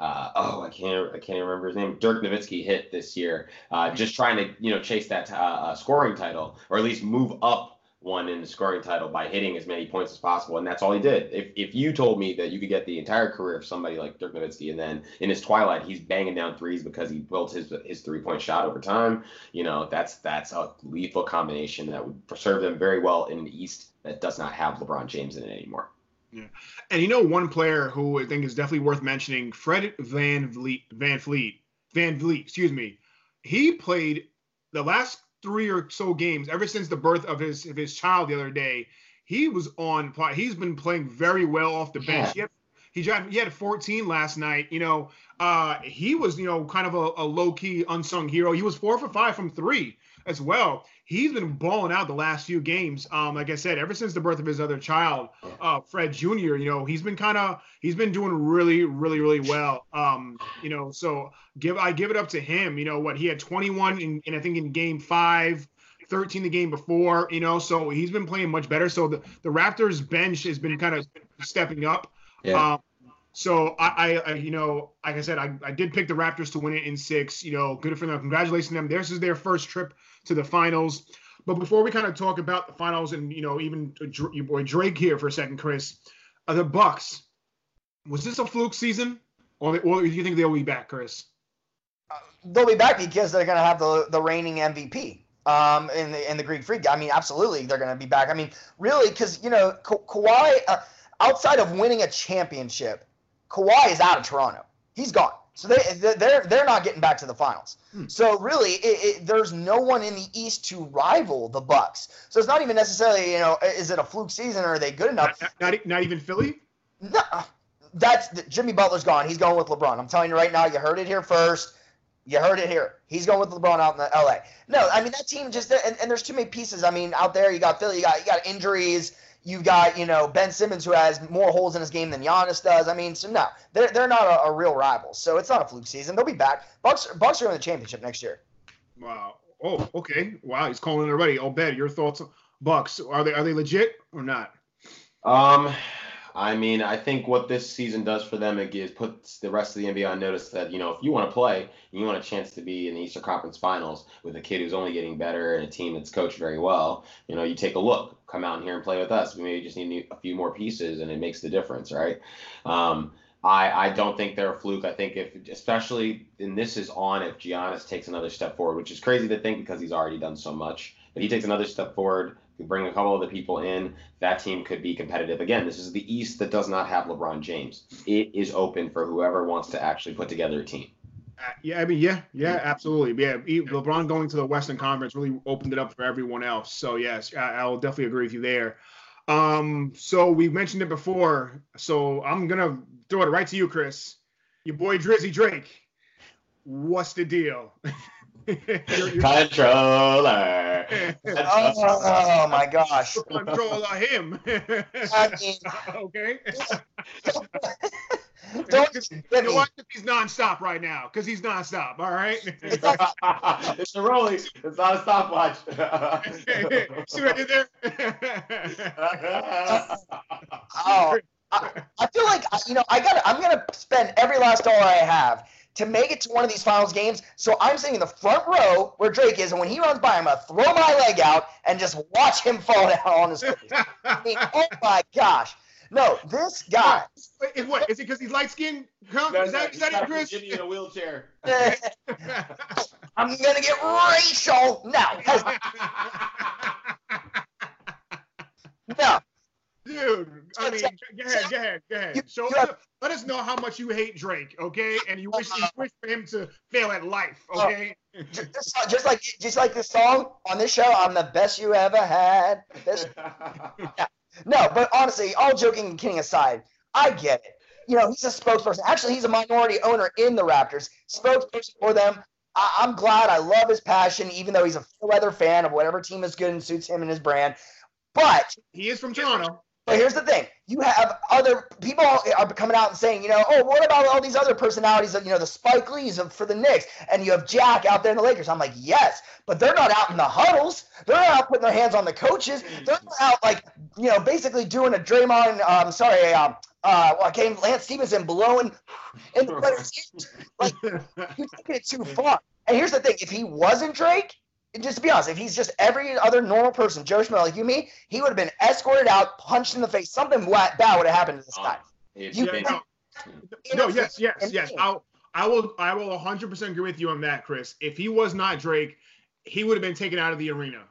uh, oh, I can't I can't remember his name. Dirk Nowitzki hit this year, uh, just trying to you know chase that uh, uh scoring title or at least move up one in the scoring title by hitting as many points as possible, and that's all he did. If if you told me that you could get the entire career of somebody like Dirk Nowitzki, and then in his twilight he's banging down threes because he built his his three point shot over time, you know that's that's a lethal combination that would serve them very well in the East that does not have LeBron James in it anymore. Yeah, and you know one player who I think is definitely worth mentioning, Fred Van Vliet, Van Fleet, Van Vliet, excuse me. He played the last three or so games ever since the birth of his of his child the other day. He was on. He's been playing very well off the bench. Yeah. He had, he, he had 14 last night. You know, uh, he was you know kind of a, a low key unsung hero. He was four for five from three as well. He's been balling out the last few games. Um, like I said, ever since the birth of his other child, uh, Fred Jr. You know, he's been kind of he's been doing really, really, really well. Um, you know, so give I give it up to him. You know what? He had 21 in, in I think in game five. 13 the game before, you know, so he's been playing much better. So the, the Raptors bench has been kind of stepping up. Yeah. Um, so I, I, you know, like I said, I, I did pick the Raptors to win it in six. You know, good for them. Congratulations to them. This is their first trip to the finals. But before we kind of talk about the finals and you know even your boy Drake here for a second, Chris, uh, the Bucks, was this a fluke season, or, or do you think they'll be back, Chris? Uh, they'll be back because they're going to have the the reigning MVP um, in the in the Greek Freak. I mean, absolutely, they're going to be back. I mean, really, because you know Ka- Kawhi, uh, outside of winning a championship, Kawhi is out of Toronto. He's gone. So they they're they're not getting back to the finals. Hmm. So really, it, it, there's no one in the East to rival the Bucks. So it's not even necessarily you know is it a fluke season or are they good enough? Not, not, not even Philly. No, that's Jimmy Butler's gone. He's going with LeBron. I'm telling you right now. You heard it here first. You heard it here. He's going with LeBron out in the LA. No, I mean that team just and, and there's too many pieces. I mean out there you got Philly, you got you got injuries. You've got, you know, Ben Simmons who has more holes in his game than Giannis does. I mean, so no, they're, they're not a, a real rival. So it's not a fluke season. They'll be back. Bucks Bucks are in the championship next year. Wow. Oh, okay. Wow, he's calling it already. Oh, Ben, your thoughts? Bucks are they are they legit or not? Um, I mean, I think what this season does for them it gives puts the rest of the NBA on notice that you know if you want to play you want a chance to be in the Eastern Conference Finals with a kid who's only getting better and a team that's coached very well, you know, you take a look, come out here and play with us. We maybe just need a few more pieces, and it makes the difference, right? Um, I, I don't think they're a fluke. I think if, especially, and this is on if Giannis takes another step forward, which is crazy to think because he's already done so much. But he takes another step forward, you bring a couple of the people in, that team could be competitive. Again, this is the East that does not have LeBron James. It is open for whoever wants to actually put together a team. Uh, yeah, I mean, yeah, yeah, absolutely. Yeah, LeBron going to the Western Conference really opened it up for everyone else. So yes, I, will definitely agree with you there. Um, so we mentioned it before, so I'm gonna throw it right to you, Chris. Your boy Drizzy Drake. What's the deal? (laughs) you're, (laughs) you're Controller. oh, oh, my gosh. Controller him. I mean, (laughs) okay. (laughs) Don't you know what? He's nonstop right now because he's nonstop. All right. it's a rolling. It's not a stopwatch. See what I did there? oh, I, I, feel like you know I got. I'm gonna spend every last dollar I have to make it to one of these finals games. So I'm sitting in the front row where Drake is, and when he runs by, I'm gonna throw my leg out and just watch him fall (laughs) down on his face. I mean, oh my gosh. No, this guy. Wait, what? Is it because he's light skinned? Huh? No, is that, is that it, Chris? Jimmy in a wheelchair. (laughs) I'm gonna get racial now. (laughs) no, Dude, I mean, go ahead, go ahead, go ahead. Show us, let us know how much you hate Drake, okay? And you wish you uh-huh. wish for him to fail at life, okay? Just, just like just like the song on this show, I'm the best you ever had. (laughs) yeah. No, but honestly, all joking and kidding aside, I get it. You know, he's a spokesperson. Actually, he's a minority owner in the Raptors, spokesperson for them. I, am glad. I love his passion, even though he's a weather fan of whatever team is good and suits him and his brand. But he is from Toronto. But here's the thing: you have other people are coming out and saying, you know, oh, what about all these other personalities of, you know, the Spike Lees of, for the Knicks, and you have Jack out there in the Lakers. I'm like, yes, but they're not out in the huddles. They're not out putting their hands on the coaches. They're out like, you know, basically doing a Draymond. Um, sorry, um, uh, well, I came Lance Stephenson blowing in the players' (laughs) Like, you're taking it too far. And here's the thing: if he wasn't Drake, just to be honest, if he's just every other normal person, Joe Schmo, like you, me, he would have been escorted out, punched in the face. Something bad would have happened to this guy. You, no, no yes, yes, yes. I'll, I will, I will 100% agree with you on that, Chris. If he was not Drake, he would have been taken out of the arena.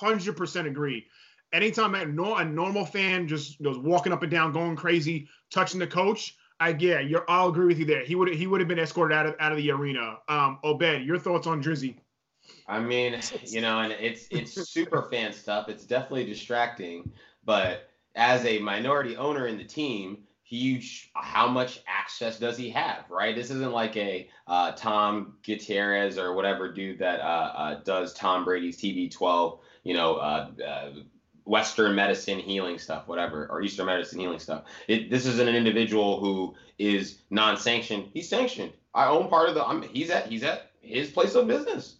100% agree. Anytime a, a normal fan just was walking up and down, going crazy, touching the coach, I yeah, you're, I'll agree with you there. He would he would have been escorted out of out of the arena. Um, Obed, your thoughts on Drizzy? I mean, you know, and it's it's (laughs) super fan stuff. It's definitely distracting, but as a minority owner in the team, huge how much access does he have right? This isn't like a uh, tom gutierrez or whatever dude that uh, uh, does tom brady's TB12 you know uh, uh, western medicine healing stuff whatever or eastern medicine healing stuff. It, this is an individual who is non-sanctioned. He's sanctioned. I own part of the I'm, he's at he's at his place of business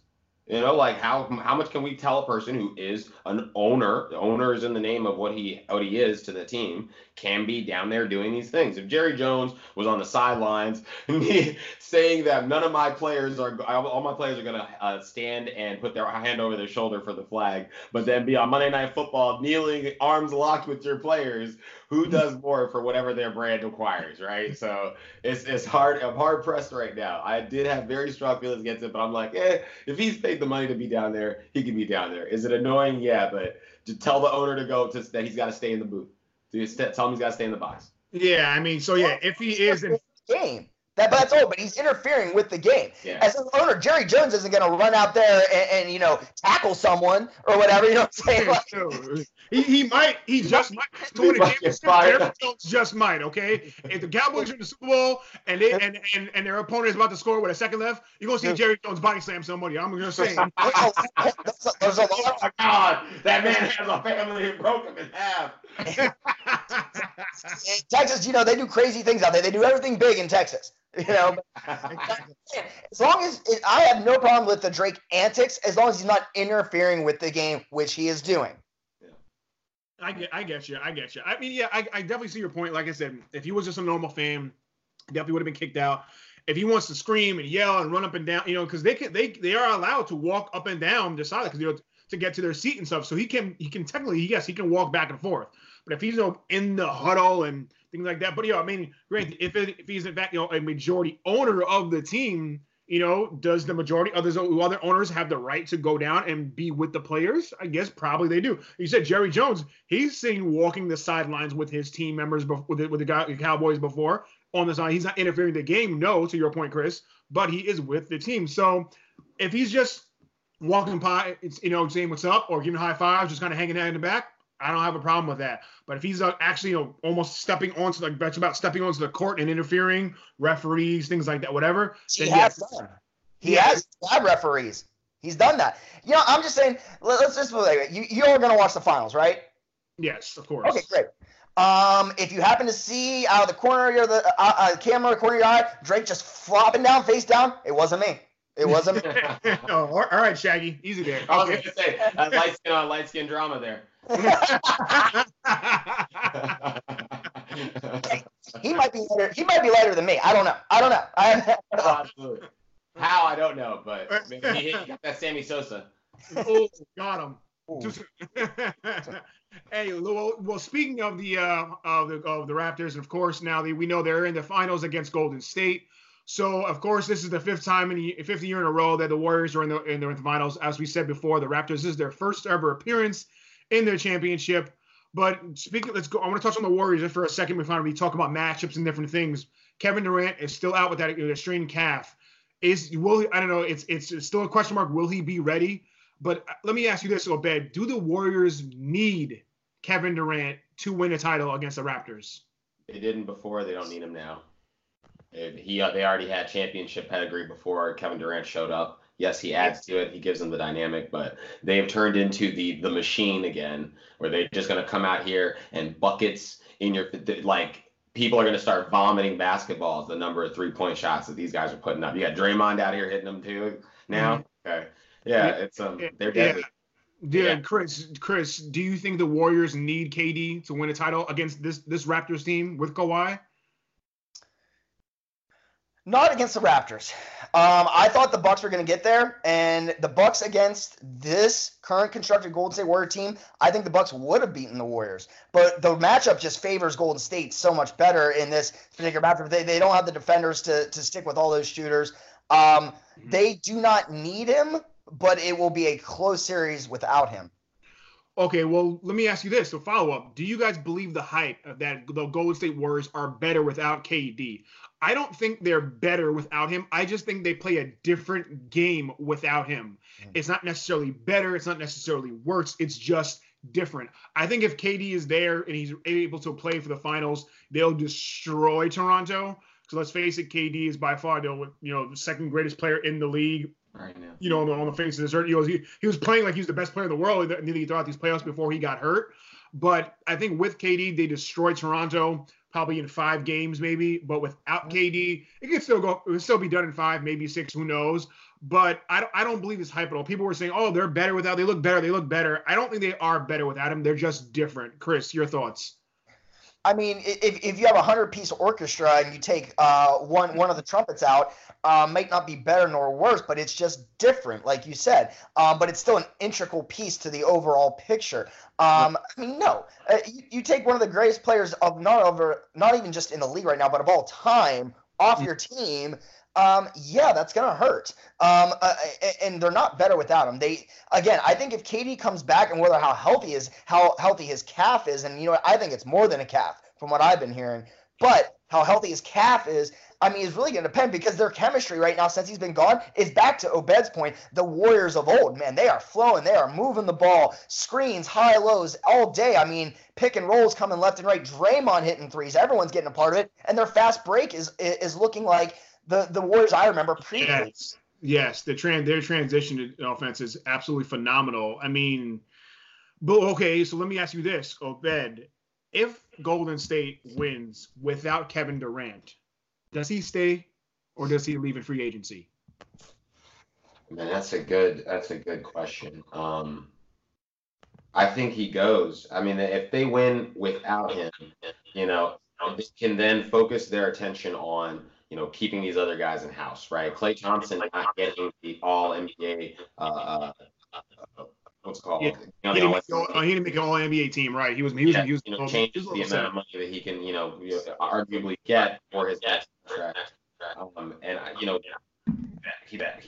You know, like how how much can we tell a person who is an owner? The owner is in the name of what he what he is to the team. Can be down there doing these things. If Jerry Jones was on the sidelines (laughs) saying that none of my players are all my players are gonna uh, stand and put their hand over their shoulder for the flag, but then be on Monday Night Football kneeling, arms locked with your players, who (laughs) does more for whatever their brand requires, right? So it's it's hard. I'm hard pressed right now. I did have very strong feelings against it, but I'm like, eh, if he's paid the money to be down there, he can be down there. Is it annoying? Yeah, but to tell the owner to go to that he's got to stay in the booth. To tell him he's got to stay in the box. Yeah, I mean, so yeah, if he is in game. That, but that's all. But he's interfering with the game. Yeah. As an owner, Jerry Jones isn't going to run out there and, and, you know tackle someone or whatever. You know what I'm saying? Like, he, he might. He just might. To win a game, Jerry Jones just might. Okay. If the Cowboys are in the Super Bowl and they and, and, and their opponent is about to score with a second left, you're gonna see Jerry Jones body slam somebody. I'm gonna say. (laughs) There's a lot. Oh my God, that man has a family who broke him in half. Texas, you know, they do crazy things out there. They do everything big in Texas. You know, (laughs) as long as it, I have no problem with the Drake antics, as long as he's not interfering with the game, which he is doing. I get, I get you, I get you. I mean, yeah, I, I definitely see your point. Like I said, if he was just a normal fan, definitely would have been kicked out. If he wants to scream and yell and run up and down, you know, because they can, they they are allowed to walk up and down the side because you know to get to their seat and stuff. So he can he can technically yes he can walk back and forth. But if he's you know, in the huddle and things like that, but you know, I mean, great if it, if he's in fact you know a majority owner of the team, you know, does the majority of the other owners have the right to go down and be with the players? I guess probably they do. You said Jerry Jones, he's seen walking the sidelines with his team members with the, with the Cowboys before on the side. He's not interfering the game, no, to your point, Chris, but he is with the team. So if he's just walking by, it's you know, saying what's up or giving high fives, just kind of hanging out in the back, I don't have a problem with that. But if he's uh, actually, you know, almost stepping onto like that's about stepping onto the court and interfering, referees, things like that, whatever. He has yes. done. He yeah. has had referees. He's done that. You know, I'm just saying. Let's just like you. You're gonna watch the finals, right? Yes, of course. Okay, great. Um, if you happen to see out of the corner of your the uh, uh, camera, corner of your eye, Drake just flopping down, face down, it wasn't me. It wasn't. (laughs) oh, all right, Shaggy, easy there. I was gonna say that light skin on light skin drama there. (laughs) he might be lighter. He might be lighter than me. I don't know. I don't know. (laughs) I, Absolutely. How I don't know, but he, he got that Sammy Sosa. oh, got him. (laughs) hey, well, well, speaking of the uh, of the of the Raptors, of course, now they, we know they're in the finals against Golden State. So, of course, this is the fifth time in the fifth year in a row that the Warriors are in the in the finals. As we said before, the Raptors this is their first ever appearance in their championship. But speaking, let's go. I want to touch on the Warriors just for a second before we talk about matchups and different things. Kevin Durant is still out with that uh, strained calf. Is will he, I don't know. It's it's still a question mark. Will he be ready? But uh, let me ask you this, Obed: Do the Warriors need Kevin Durant to win a title against the Raptors? They didn't before. They don't need him now. He they already had championship pedigree before Kevin Durant showed up. Yes, he adds to it. He gives them the dynamic, but they have turned into the the machine again, where they're just going to come out here and buckets in your like people are going to start vomiting basketballs. The number of three point shots that these guys are putting up. You got Draymond out here hitting them too now. Mm-hmm. Okay, yeah, it's um they're deadly. Yeah. Yeah, Chris, Chris, do you think the Warriors need KD to win a title against this this Raptors team with Kawhi? Not against the Raptors. Um, I thought the Bucks were going to get there, and the Bucks against this current constructed Golden State Warrior team, I think the Bucks would have beaten the Warriors. But the matchup just favors Golden State so much better in this particular matchup. They, they don't have the defenders to, to stick with all those shooters. Um, mm-hmm. they do not need him, but it will be a close series without him. Okay, well, let me ask you this. So, follow up: Do you guys believe the hype that the Golden State Warriors are better without KD? I don't think they're better without him. I just think they play a different game without him. Mm-hmm. It's not necessarily better. It's not necessarily worse. It's just different. I think if KD is there and he's able to play for the finals, they'll destroy Toronto. Because let's face it, KD is by far the you know the second greatest player in the league. Right now. You know, on the, on the face of this earth, he was, he, he was playing like he was the best player in the world nearly throughout these playoffs before he got hurt. But I think with KD, they destroyed Toronto probably in five games, maybe. But without KD, it could still go. It would still be done in five, maybe six. Who knows? but I don't, I don't believe it's hype at all. People were saying, oh, they're better without. They look better. They look better. I don't think they are better without him. They're just different. Chris, your thoughts? I mean, if, if you have a hundred piece orchestra and you take uh, one one of the trumpets out, uh, might not be better nor worse, but it's just different, like you said. Um, but it's still an integral piece to the overall picture. Um, I mean, no, uh, you, you, take one of the greatest players of not over, not even just in the league right now, but of all time off your team. Um, yeah, that's gonna hurt. Um, uh, and they're not better without him. They again, I think if KD comes back and whether how healthy is, how healthy his calf is, and you know, I think it's more than a calf from what I've been hearing. But how healthy his calf is, I mean, is really going to depend because their chemistry right now, since he's been gone, is back to Obed's point. The Warriors of old, man, they are flowing, they are moving the ball, screens, high lows all day. I mean, pick and rolls coming left and right. Draymond hitting threes, everyone's getting a part of it, and their fast break is is looking like the the Warriors I remember previously. Yes, yes, the trend their transition offense is absolutely phenomenal. I mean, but okay, so let me ask you this, Obed if Golden State wins without Kevin Durant, does he stay or does he leave in free agency? Man, that's a good that's a good question. Um, I think he goes. I mean, if they win without him, you know, they can then focus their attention on you know keeping these other guys in house, right? Klay Thompson not getting the All NBA uh, uh, what's called. Yeah. You know, he, didn't make, all, he didn't make an All NBA team, right? He was he was, yeah, he was, you know, change the amount of money that he can you know arguably get for his contract. Um, and you know he that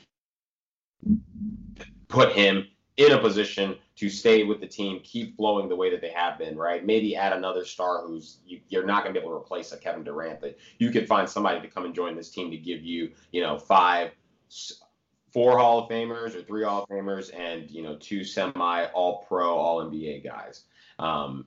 put him in a position to stay with the team, keep flowing the way that they have been, right? Maybe add another star who's you, are not going to be able to replace a Kevin Durant, but you could find somebody to come and join this team to give you, you know, five four Hall of Famers or three Hall of Famers and you know two semi All Pro, All NBA guys. Um,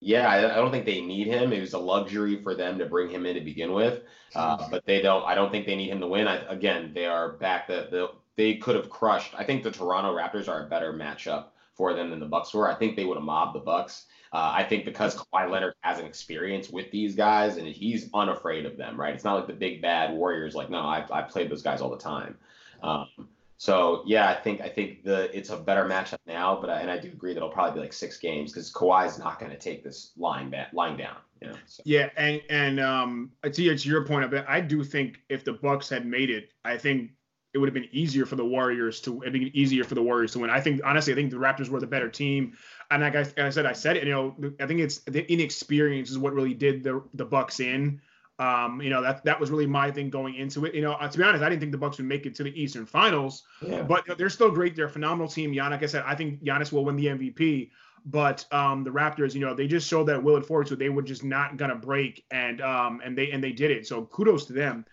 yeah, I, I, don't think they need him. It was a luxury for them to bring him in to begin with, uh, but they don't. I don't think they need him to win. I, again, they are back. That the, they could have crushed. I think the Toronto Raptors are a better matchup for them than the Bucks were. I think they would have mobbed the Bucks. Uh, I think because Kawhi Leonard has an experience with these guys and he's unafraid of them, right? It's not like the big bad Warriors. Like, no, I I played those guys all the time. Um, so yeah, I think I think the it's a better matchup now, but I, and I do agree that it'll probably be like six games because Kawhi's not going to take this line back, line down. You know, so. Yeah, and and um, to to your point I do think if the Bucks had made it, I think it would have been easier for the Warriors to. I think easier for the Warriors to win. I think honestly, I think the Raptors were the better team. And like I, like I said, I said it. You know, I think it's the inexperience is what really did the the Bucks in. Um, you know that that was really my thing going into it. You know, uh, to be honest, I didn't think the Bucks would make it to the Eastern Finals, yeah. but they're still great. They're a phenomenal team. Like I said, I think Giannis will win the MVP. But um, the Raptors, you know, they just showed that will and forward, so they were just not gonna break, and um, and they and they did it. So kudos to them.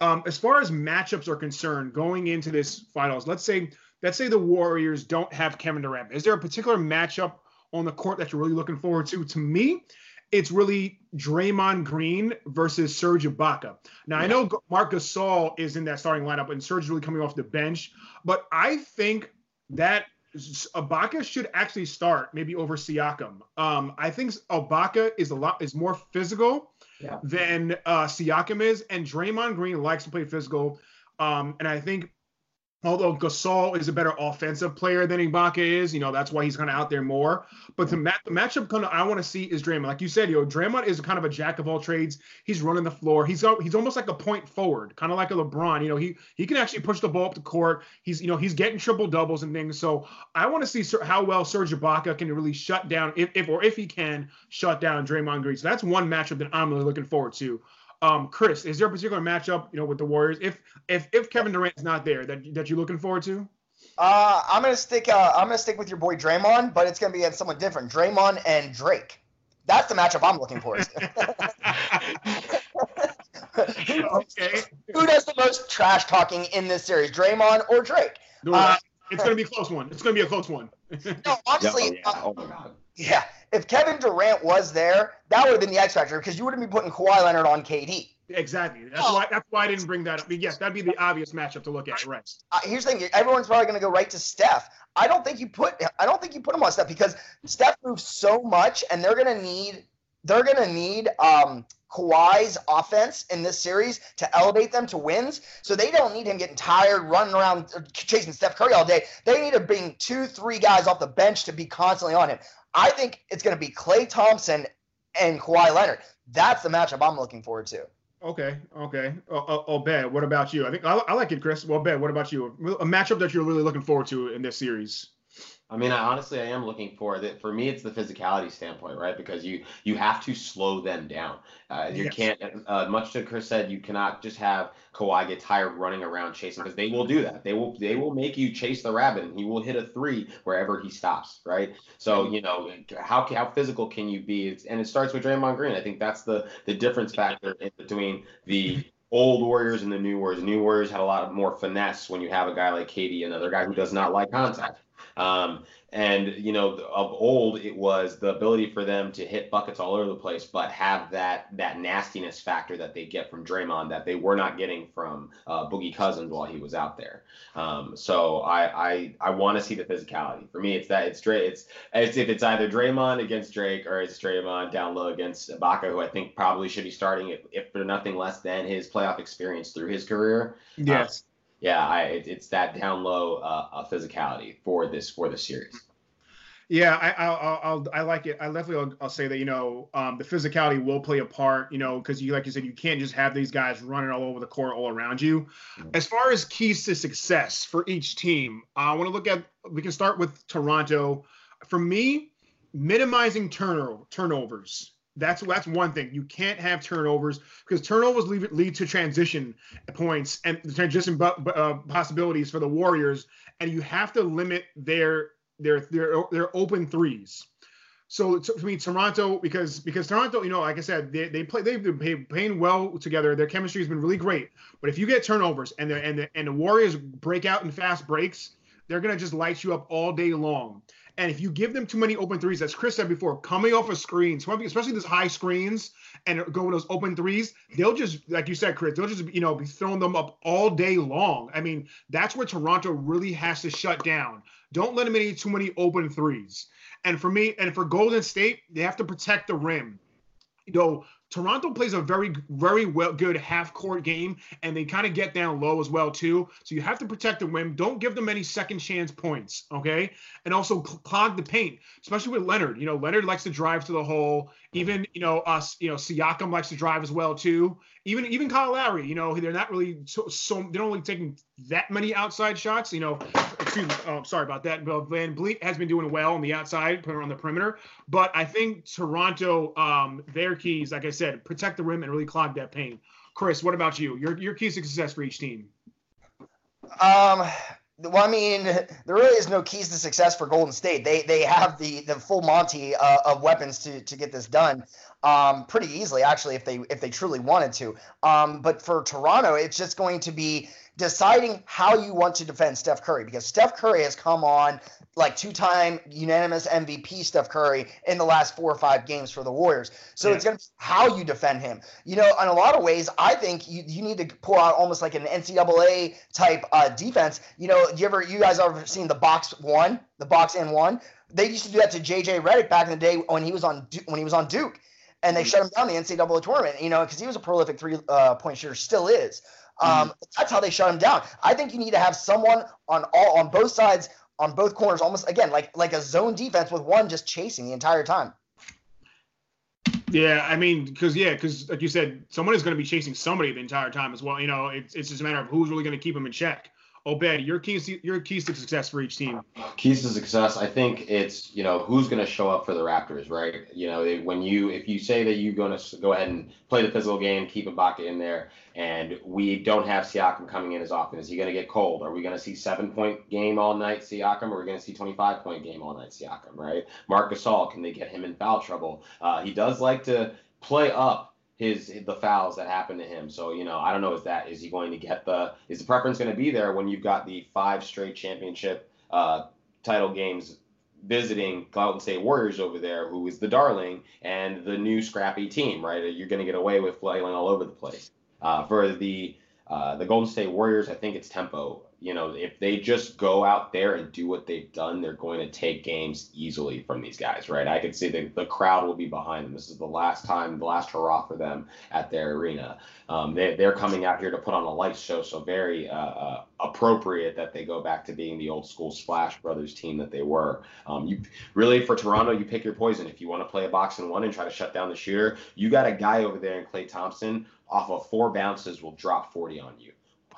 Um, as far as matchups are concerned, going into this finals, let's say let's say the Warriors don't have Kevin Durant. Is there a particular matchup on the court that you're really looking forward to? To me, it's really Draymond Green versus Serge Ibaka. Now I know Marc Gasol is in that starting lineup, and Serge is really coming off the bench, but I think that Ibaka should actually start maybe over Siakam. Um, I think Ibaka is a lot is more physical yeah. than uh, Siakam is, and Draymond Green likes to play physical. Um, and I think Although Gasol is a better offensive player than Ibaka is, you know, that's why he's kind of out there more. But the, the matchup kind of I want to see is Draymond. Like you said, know, Draymond is kind of a jack of all trades. He's running the floor. He's he's almost like a point forward, kind of like a LeBron. You know, he he can actually push the ball up the court. He's you know he's getting triple doubles and things. So I want to see how well Serge Ibaka can really shut down if, if or if he can shut down Draymond Green. So that's one matchup that I'm really looking forward to. Um, Chris, is there a particular matchup, you know, with the Warriors if if if Kevin Durant's not there that that you're looking forward to? Uh, I'm gonna stick. Uh, I'm gonna stick with your boy Draymond, but it's gonna be against someone different. Draymond and Drake. That's the matchup I'm looking for. okay. (laughs) Who does the most trash talking in this series, Draymond or Drake? Uh, it's gonna be a close one. It's gonna be a close one. no, (laughs) honestly. oh, yeah. oh my god. Yeah, if Kevin Durant was there, that would have been the X factor because you wouldn't be putting Kawhi Leonard on KD. Exactly. That's oh. why. That's why I didn't bring that up. I mean, yes, that'd be the obvious matchup to look at, right? Uh, here's the thing: everyone's probably going to go right to Steph. I don't think you put. I don't think you put him on Steph because Steph moves so much, and they're going to need. They're going to need um, Kawhi's offense in this series to elevate them to wins. So they don't need him getting tired, running around uh, chasing Steph Curry all day. They need to bring two, three guys off the bench to be constantly on him. I think it's going to be Klay Thompson and Kawhi Leonard. That's the matchup I'm looking forward to. Okay, okay. Oh, oh, oh Ben, what about you? I think I, I like it, Chris. Well, Ben, what about you? A matchup that you're really looking forward to in this series? I mean, I, honestly, I am looking for that. For me, it's the physicality standpoint, right? Because you you have to slow them down. Uh, you yes. can't, uh, much to Chris said, you cannot just have Kawhi get tired running around chasing because they will do that. They will they will make you chase the rabbit, and he will hit a three wherever he stops, right? So you know how how physical can you be? It's, and it starts with Draymond Green. I think that's the the difference factor between the old Warriors and the new Warriors. New Warriors had a lot more finesse when you have a guy like KD, another guy who does not like contact. Um, and you know, of old, it was the ability for them to hit buckets all over the place, but have that that nastiness factor that they get from Draymond that they were not getting from uh, Boogie Cousins while he was out there. Um, so I I, I want to see the physicality. For me, it's that it's Dray. It's it's if it's either Draymond against Drake or it's Draymond down low against Ibaka, who I think probably should be starting if, if for nothing less than his playoff experience through his career. Yes. Um, yeah, I, it, it's that down low uh, uh, physicality for this for the series. Yeah, I I'll, I'll, i like it. I definitely I'll, I'll, say that you know um, the physicality will play a part. You know because you like you said you can't just have these guys running all over the court all around you. Mm-hmm. As far as keys to success for each team, I want to look at. We can start with Toronto. For me, minimizing turnover turnovers that's that's one thing. You can't have turnovers because turnovers lead, lead to transition points and transition bu- uh, possibilities for the Warriors, and you have to limit their their their their open threes. So to, me, Toronto, because because Toronto, you know, like I said, they, they play they've been playing well together. Their chemistry has been really great. But if you get turnovers and the and the and the Warriors break out in fast breaks, they're gonna just light you up all day long. And if you give them too many open threes, as Chris said before, coming off of screens, especially those high screens and going those open threes, they'll just, like you said, Chris, they'll just, you know, be throwing them up all day long. I mean, that's where Toronto really has to shut down. Don't let them in too many open threes. And for me, and for Golden State, they have to protect the rim. You know, Toronto plays a very, very well good half court game, and they kind of get down low as well too. So you have to protect the rim. Don't give them any second chance points, okay? And also clog the paint, especially with Leonard. You know, Leonard likes to drive to the hole. Even you know us, you know Siakam likes to drive as well too. Even even Kyle Lowry, you know, they're not really so, so they're only taking that many outside shots. You know, excuse me, oh, sorry about that. But VanVleet has been doing well on the outside, putting on the perimeter. But I think Toronto, um, their keys, like I said, protect the rim and really clog that paint. Chris, what about you? Your your keys to success for each team? Um, well, I mean, there really is no keys to success for Golden State. They they have the the full Monty uh, of weapons to to get this done um, pretty easily, actually, if they if they truly wanted to. Um, but for Toronto, it's just going to be deciding how you want to defend Steph Curry because Steph Curry has come on like two-time unanimous MVP Steph Curry in the last four or five games for the Warriors. So yeah. it's going to be how you defend him. You know, in a lot of ways, I think you, you need to pull out almost like an NCAA type uh, defense. You know, you ever you guys ever seen the box one, the box and one? They used to do that to JJ Redick back in the day when he was on when he was on Duke, and they mm-hmm. shut him down the NCAA tournament. You know, because he was a prolific three uh, point shooter, still is. Um, mm-hmm. That's how they shut him down. I think you need to have someone on all on both sides, on both corners, almost again like like a zone defense with one just chasing the entire time. Yeah, I mean, because yeah, because like you said, someone is going to be chasing somebody the entire time as well. You know, it's it's just a matter of who's really going to keep them in check. Obed, your keys your keys to success for each team. Keys to success, I think it's you know who's going to show up for the Raptors, right? You know when you if you say that you're going to go ahead and play the physical game, keep Ibaka in there, and we don't have Siakam coming in as often, is he going to get cold? Are we going to see seven point game all night Siakam, or are we going to see 25 point game all night Siakam, right? Marc Gasol, can they get him in foul trouble? Uh, he does like to play up his the fouls that happen to him. So you know, I don't know is that is he going to get the is the preference going to be there when you've got the five straight championship uh, title games visiting Golden State Warriors over there, who is the darling and the new scrappy team, right? You're going to get away with flailing all over the place. Uh, for the uh, the Golden State Warriors, I think it's tempo. You know, if they just go out there and do what they've done, they're going to take games easily from these guys, right? I could see the, the crowd will be behind them. This is the last time, the last hurrah for them at their arena. Um, they, they're coming out here to put on a light show, so very uh, uh, appropriate that they go back to being the old school Splash Brothers team that they were. Um, you really for Toronto, you pick your poison. If you want to play a box and one and try to shut down the shooter, you got a guy over there in Klay Thompson off of four bounces will drop 40 on you.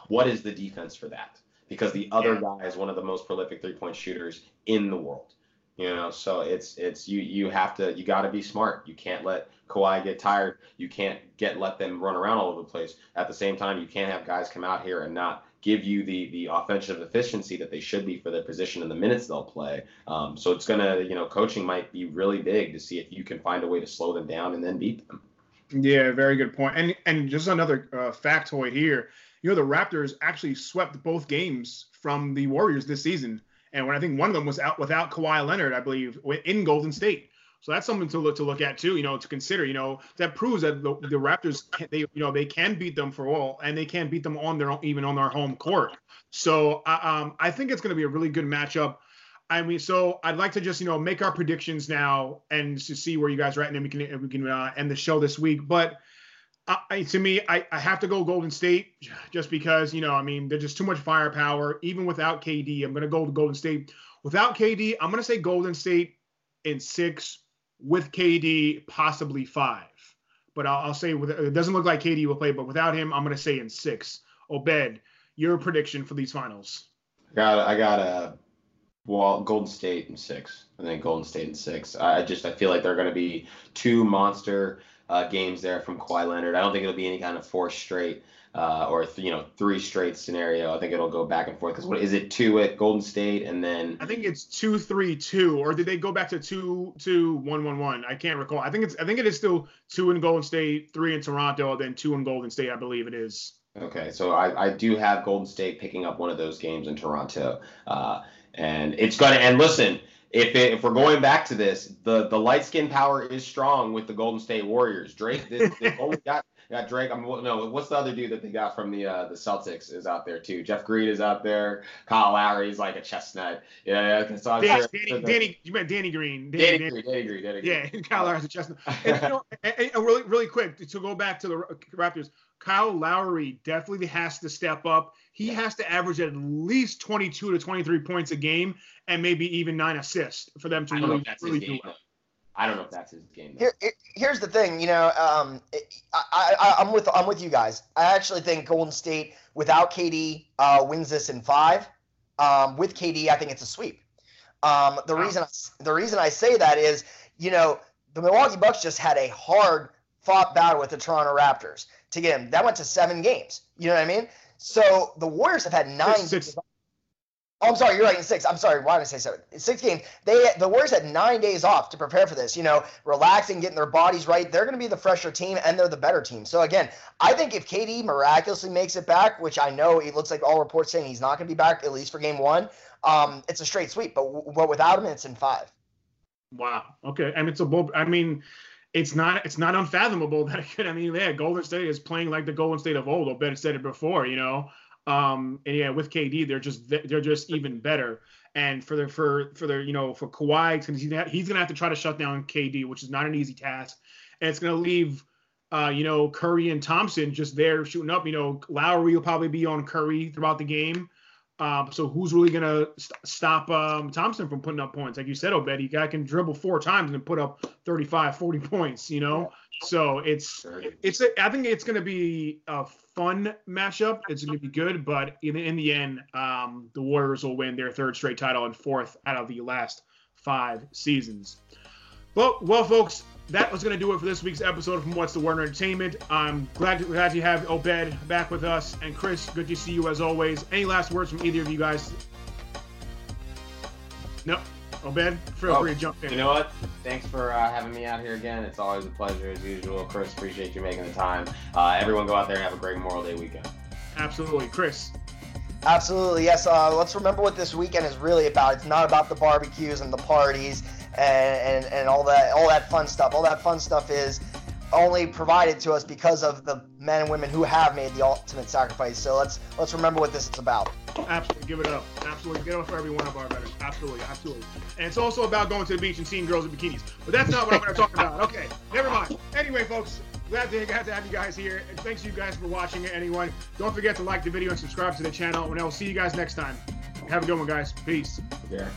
What is the defense for that? Because the other yeah. guy is one of the most prolific three point shooters in the world. You know, so it's it's you you have to you got to be smart. You can't let Kawhi get tired. You can't get let them run around all over the place. At the same time, you can't have guys come out here and not give you the the offensive efficiency that they should be for their position and the minutes they'll play. Um, so it's gonna you know coaching might be really big to see if you can find a way to slow them down and then beat them. Yeah, very good point. And and just another uh, factoid here you know, the Raptors actually swept both games from the Warriors this season. And when I think one of them was out without Kawhi Leonard, I believe, in Golden State. So that's something to look to look at too. You know, to consider. You know, that proves that the, the Raptors can, they you know they can beat them for all, and they can beat them on their own, even on their home court. So uh, um, I think it's going to be a really good matchup. I mean, so I'd like to just you know make our predictions now and to see where you guys are at, and then we can we can uh, end the show this week. But I, to me, I, I have to go Golden State just because, you know, I mean, there's just too much firepower. Even without KD, I'm going to go to Golden State. Without KD, I'm going to say Golden State in six, with KD, possibly five. But I'll, I'll say with, it doesn't look like KD will play, but without him, I'm going to say in six. Obed, your prediction for these finals? I got, I got a well, Golden State in six, and then Golden State in six. I just I feel like they're going to be two monster uh, games there from Kawhi Leonard. I don't think it'll be any kind of four straight uh, or th- you know three straight scenario. I think it'll go back and forth. Because what is it two at Golden State and then I think it's two three two or did they go back to two two one one one? I can't recall. I think it's I think it is still two in Golden State, three in Toronto, then two in Golden State. I believe it is. Okay, so I, I do have Golden State picking up one of those games in Toronto, uh, and it's gonna and listen if it, if we're going back to this, the the light skin power is strong with the Golden State Warriors. Drake, they, they've (laughs) only got got Drake. I'm no, what's the other dude that they got from the uh, the Celtics is out there too. Jeff Green is out there. Kyle Lowry's like a chestnut. Yeah, yeah. So Danny, sure Danny, Danny, you meant Danny Green. Danny, Danny, Green, Danny Green. Danny Green. Yeah, (laughs) Kyle Lowry's a chestnut. (laughs) and, you know, and, and really, really quick to go back to the Raptors. Kyle Lowry definitely has to step up. He has to average at least 22 to 23 points a game and maybe even nine assists for them to really, really do well. I don't know if that's his game. Here, here's the thing, you know, um, I, I, I'm with I'm with you guys. I actually think Golden State without KD uh, wins this in five. Um, with KD, I think it's a sweep. Um, the wow. reason the reason I say that is, you know, the Milwaukee Bucks just had a hard fought battle with the Toronto Raptors to get him. That went to seven games. You know what I mean? So the Warriors have had nine. Six, six. Oh, I'm sorry, you're right. In six. I'm sorry. Why did I say seven? In six games. They the Warriors had nine days off to prepare for this. You know, relaxing, getting their bodies right. They're going to be the fresher team, and they're the better team. So again, I think if KD miraculously makes it back, which I know it looks like all reports saying he's not going to be back at least for game one, um, it's a straight sweep. But but without him, it's in five. Wow. Okay. And it's a bold. I mean, it's not it's not unfathomable (laughs) that it could. I mean, yeah, Golden State is playing like the Golden State of old. Obed said it before, you know. Um, and yeah, with KD, they're just they're just even better. And for the for for their you know for Kawhi, he's gonna, he's gonna have to try to shut down KD, which is not an easy task. And it's gonna leave, uh, you know, Curry and Thompson just there shooting up. You know, Lowry will probably be on Curry throughout the game. Um, so who's really gonna st- stop um, Thompson from putting up points? Like you said, Obed, guy can dribble four times and put up 35, 40 points. You know, so it's it's a, I think it's gonna be a fun matchup. It's gonna be good, but in, in the end, um, the Warriors will win their third straight title and fourth out of the last five seasons. Well, well, folks, that was going to do it for this week's episode from What's the Word Entertainment. I'm glad to, glad to have Obed back with us. And Chris, good to see you as always. Any last words from either of you guys? No. Obed, feel oh, free to jump in. You know what? Thanks for uh, having me out here again. It's always a pleasure as usual. Chris, appreciate you making the time. Uh, everyone go out there and have a great Memorial Day weekend. Absolutely. Chris. Absolutely, yes. Uh, let's remember what this weekend is really about. It's not about the barbecues and the parties and, and, and all that all that fun stuff. All that fun stuff is only provided to us because of the men and women who have made the ultimate sacrifice. So let's let's remember what this is about. Absolutely, give it up. Absolutely, give it up for every one of our veterans. Absolutely, absolutely. And it's also about going to the beach and seeing girls in bikinis. But that's not what I'm going to talk about. Okay, never mind. Anyway, folks, glad to, glad to have you guys here. And thanks you guys for watching it. Anyone, don't forget to like the video and subscribe to the channel. And I will see you guys next time. Have a good one, guys. Peace. Yeah.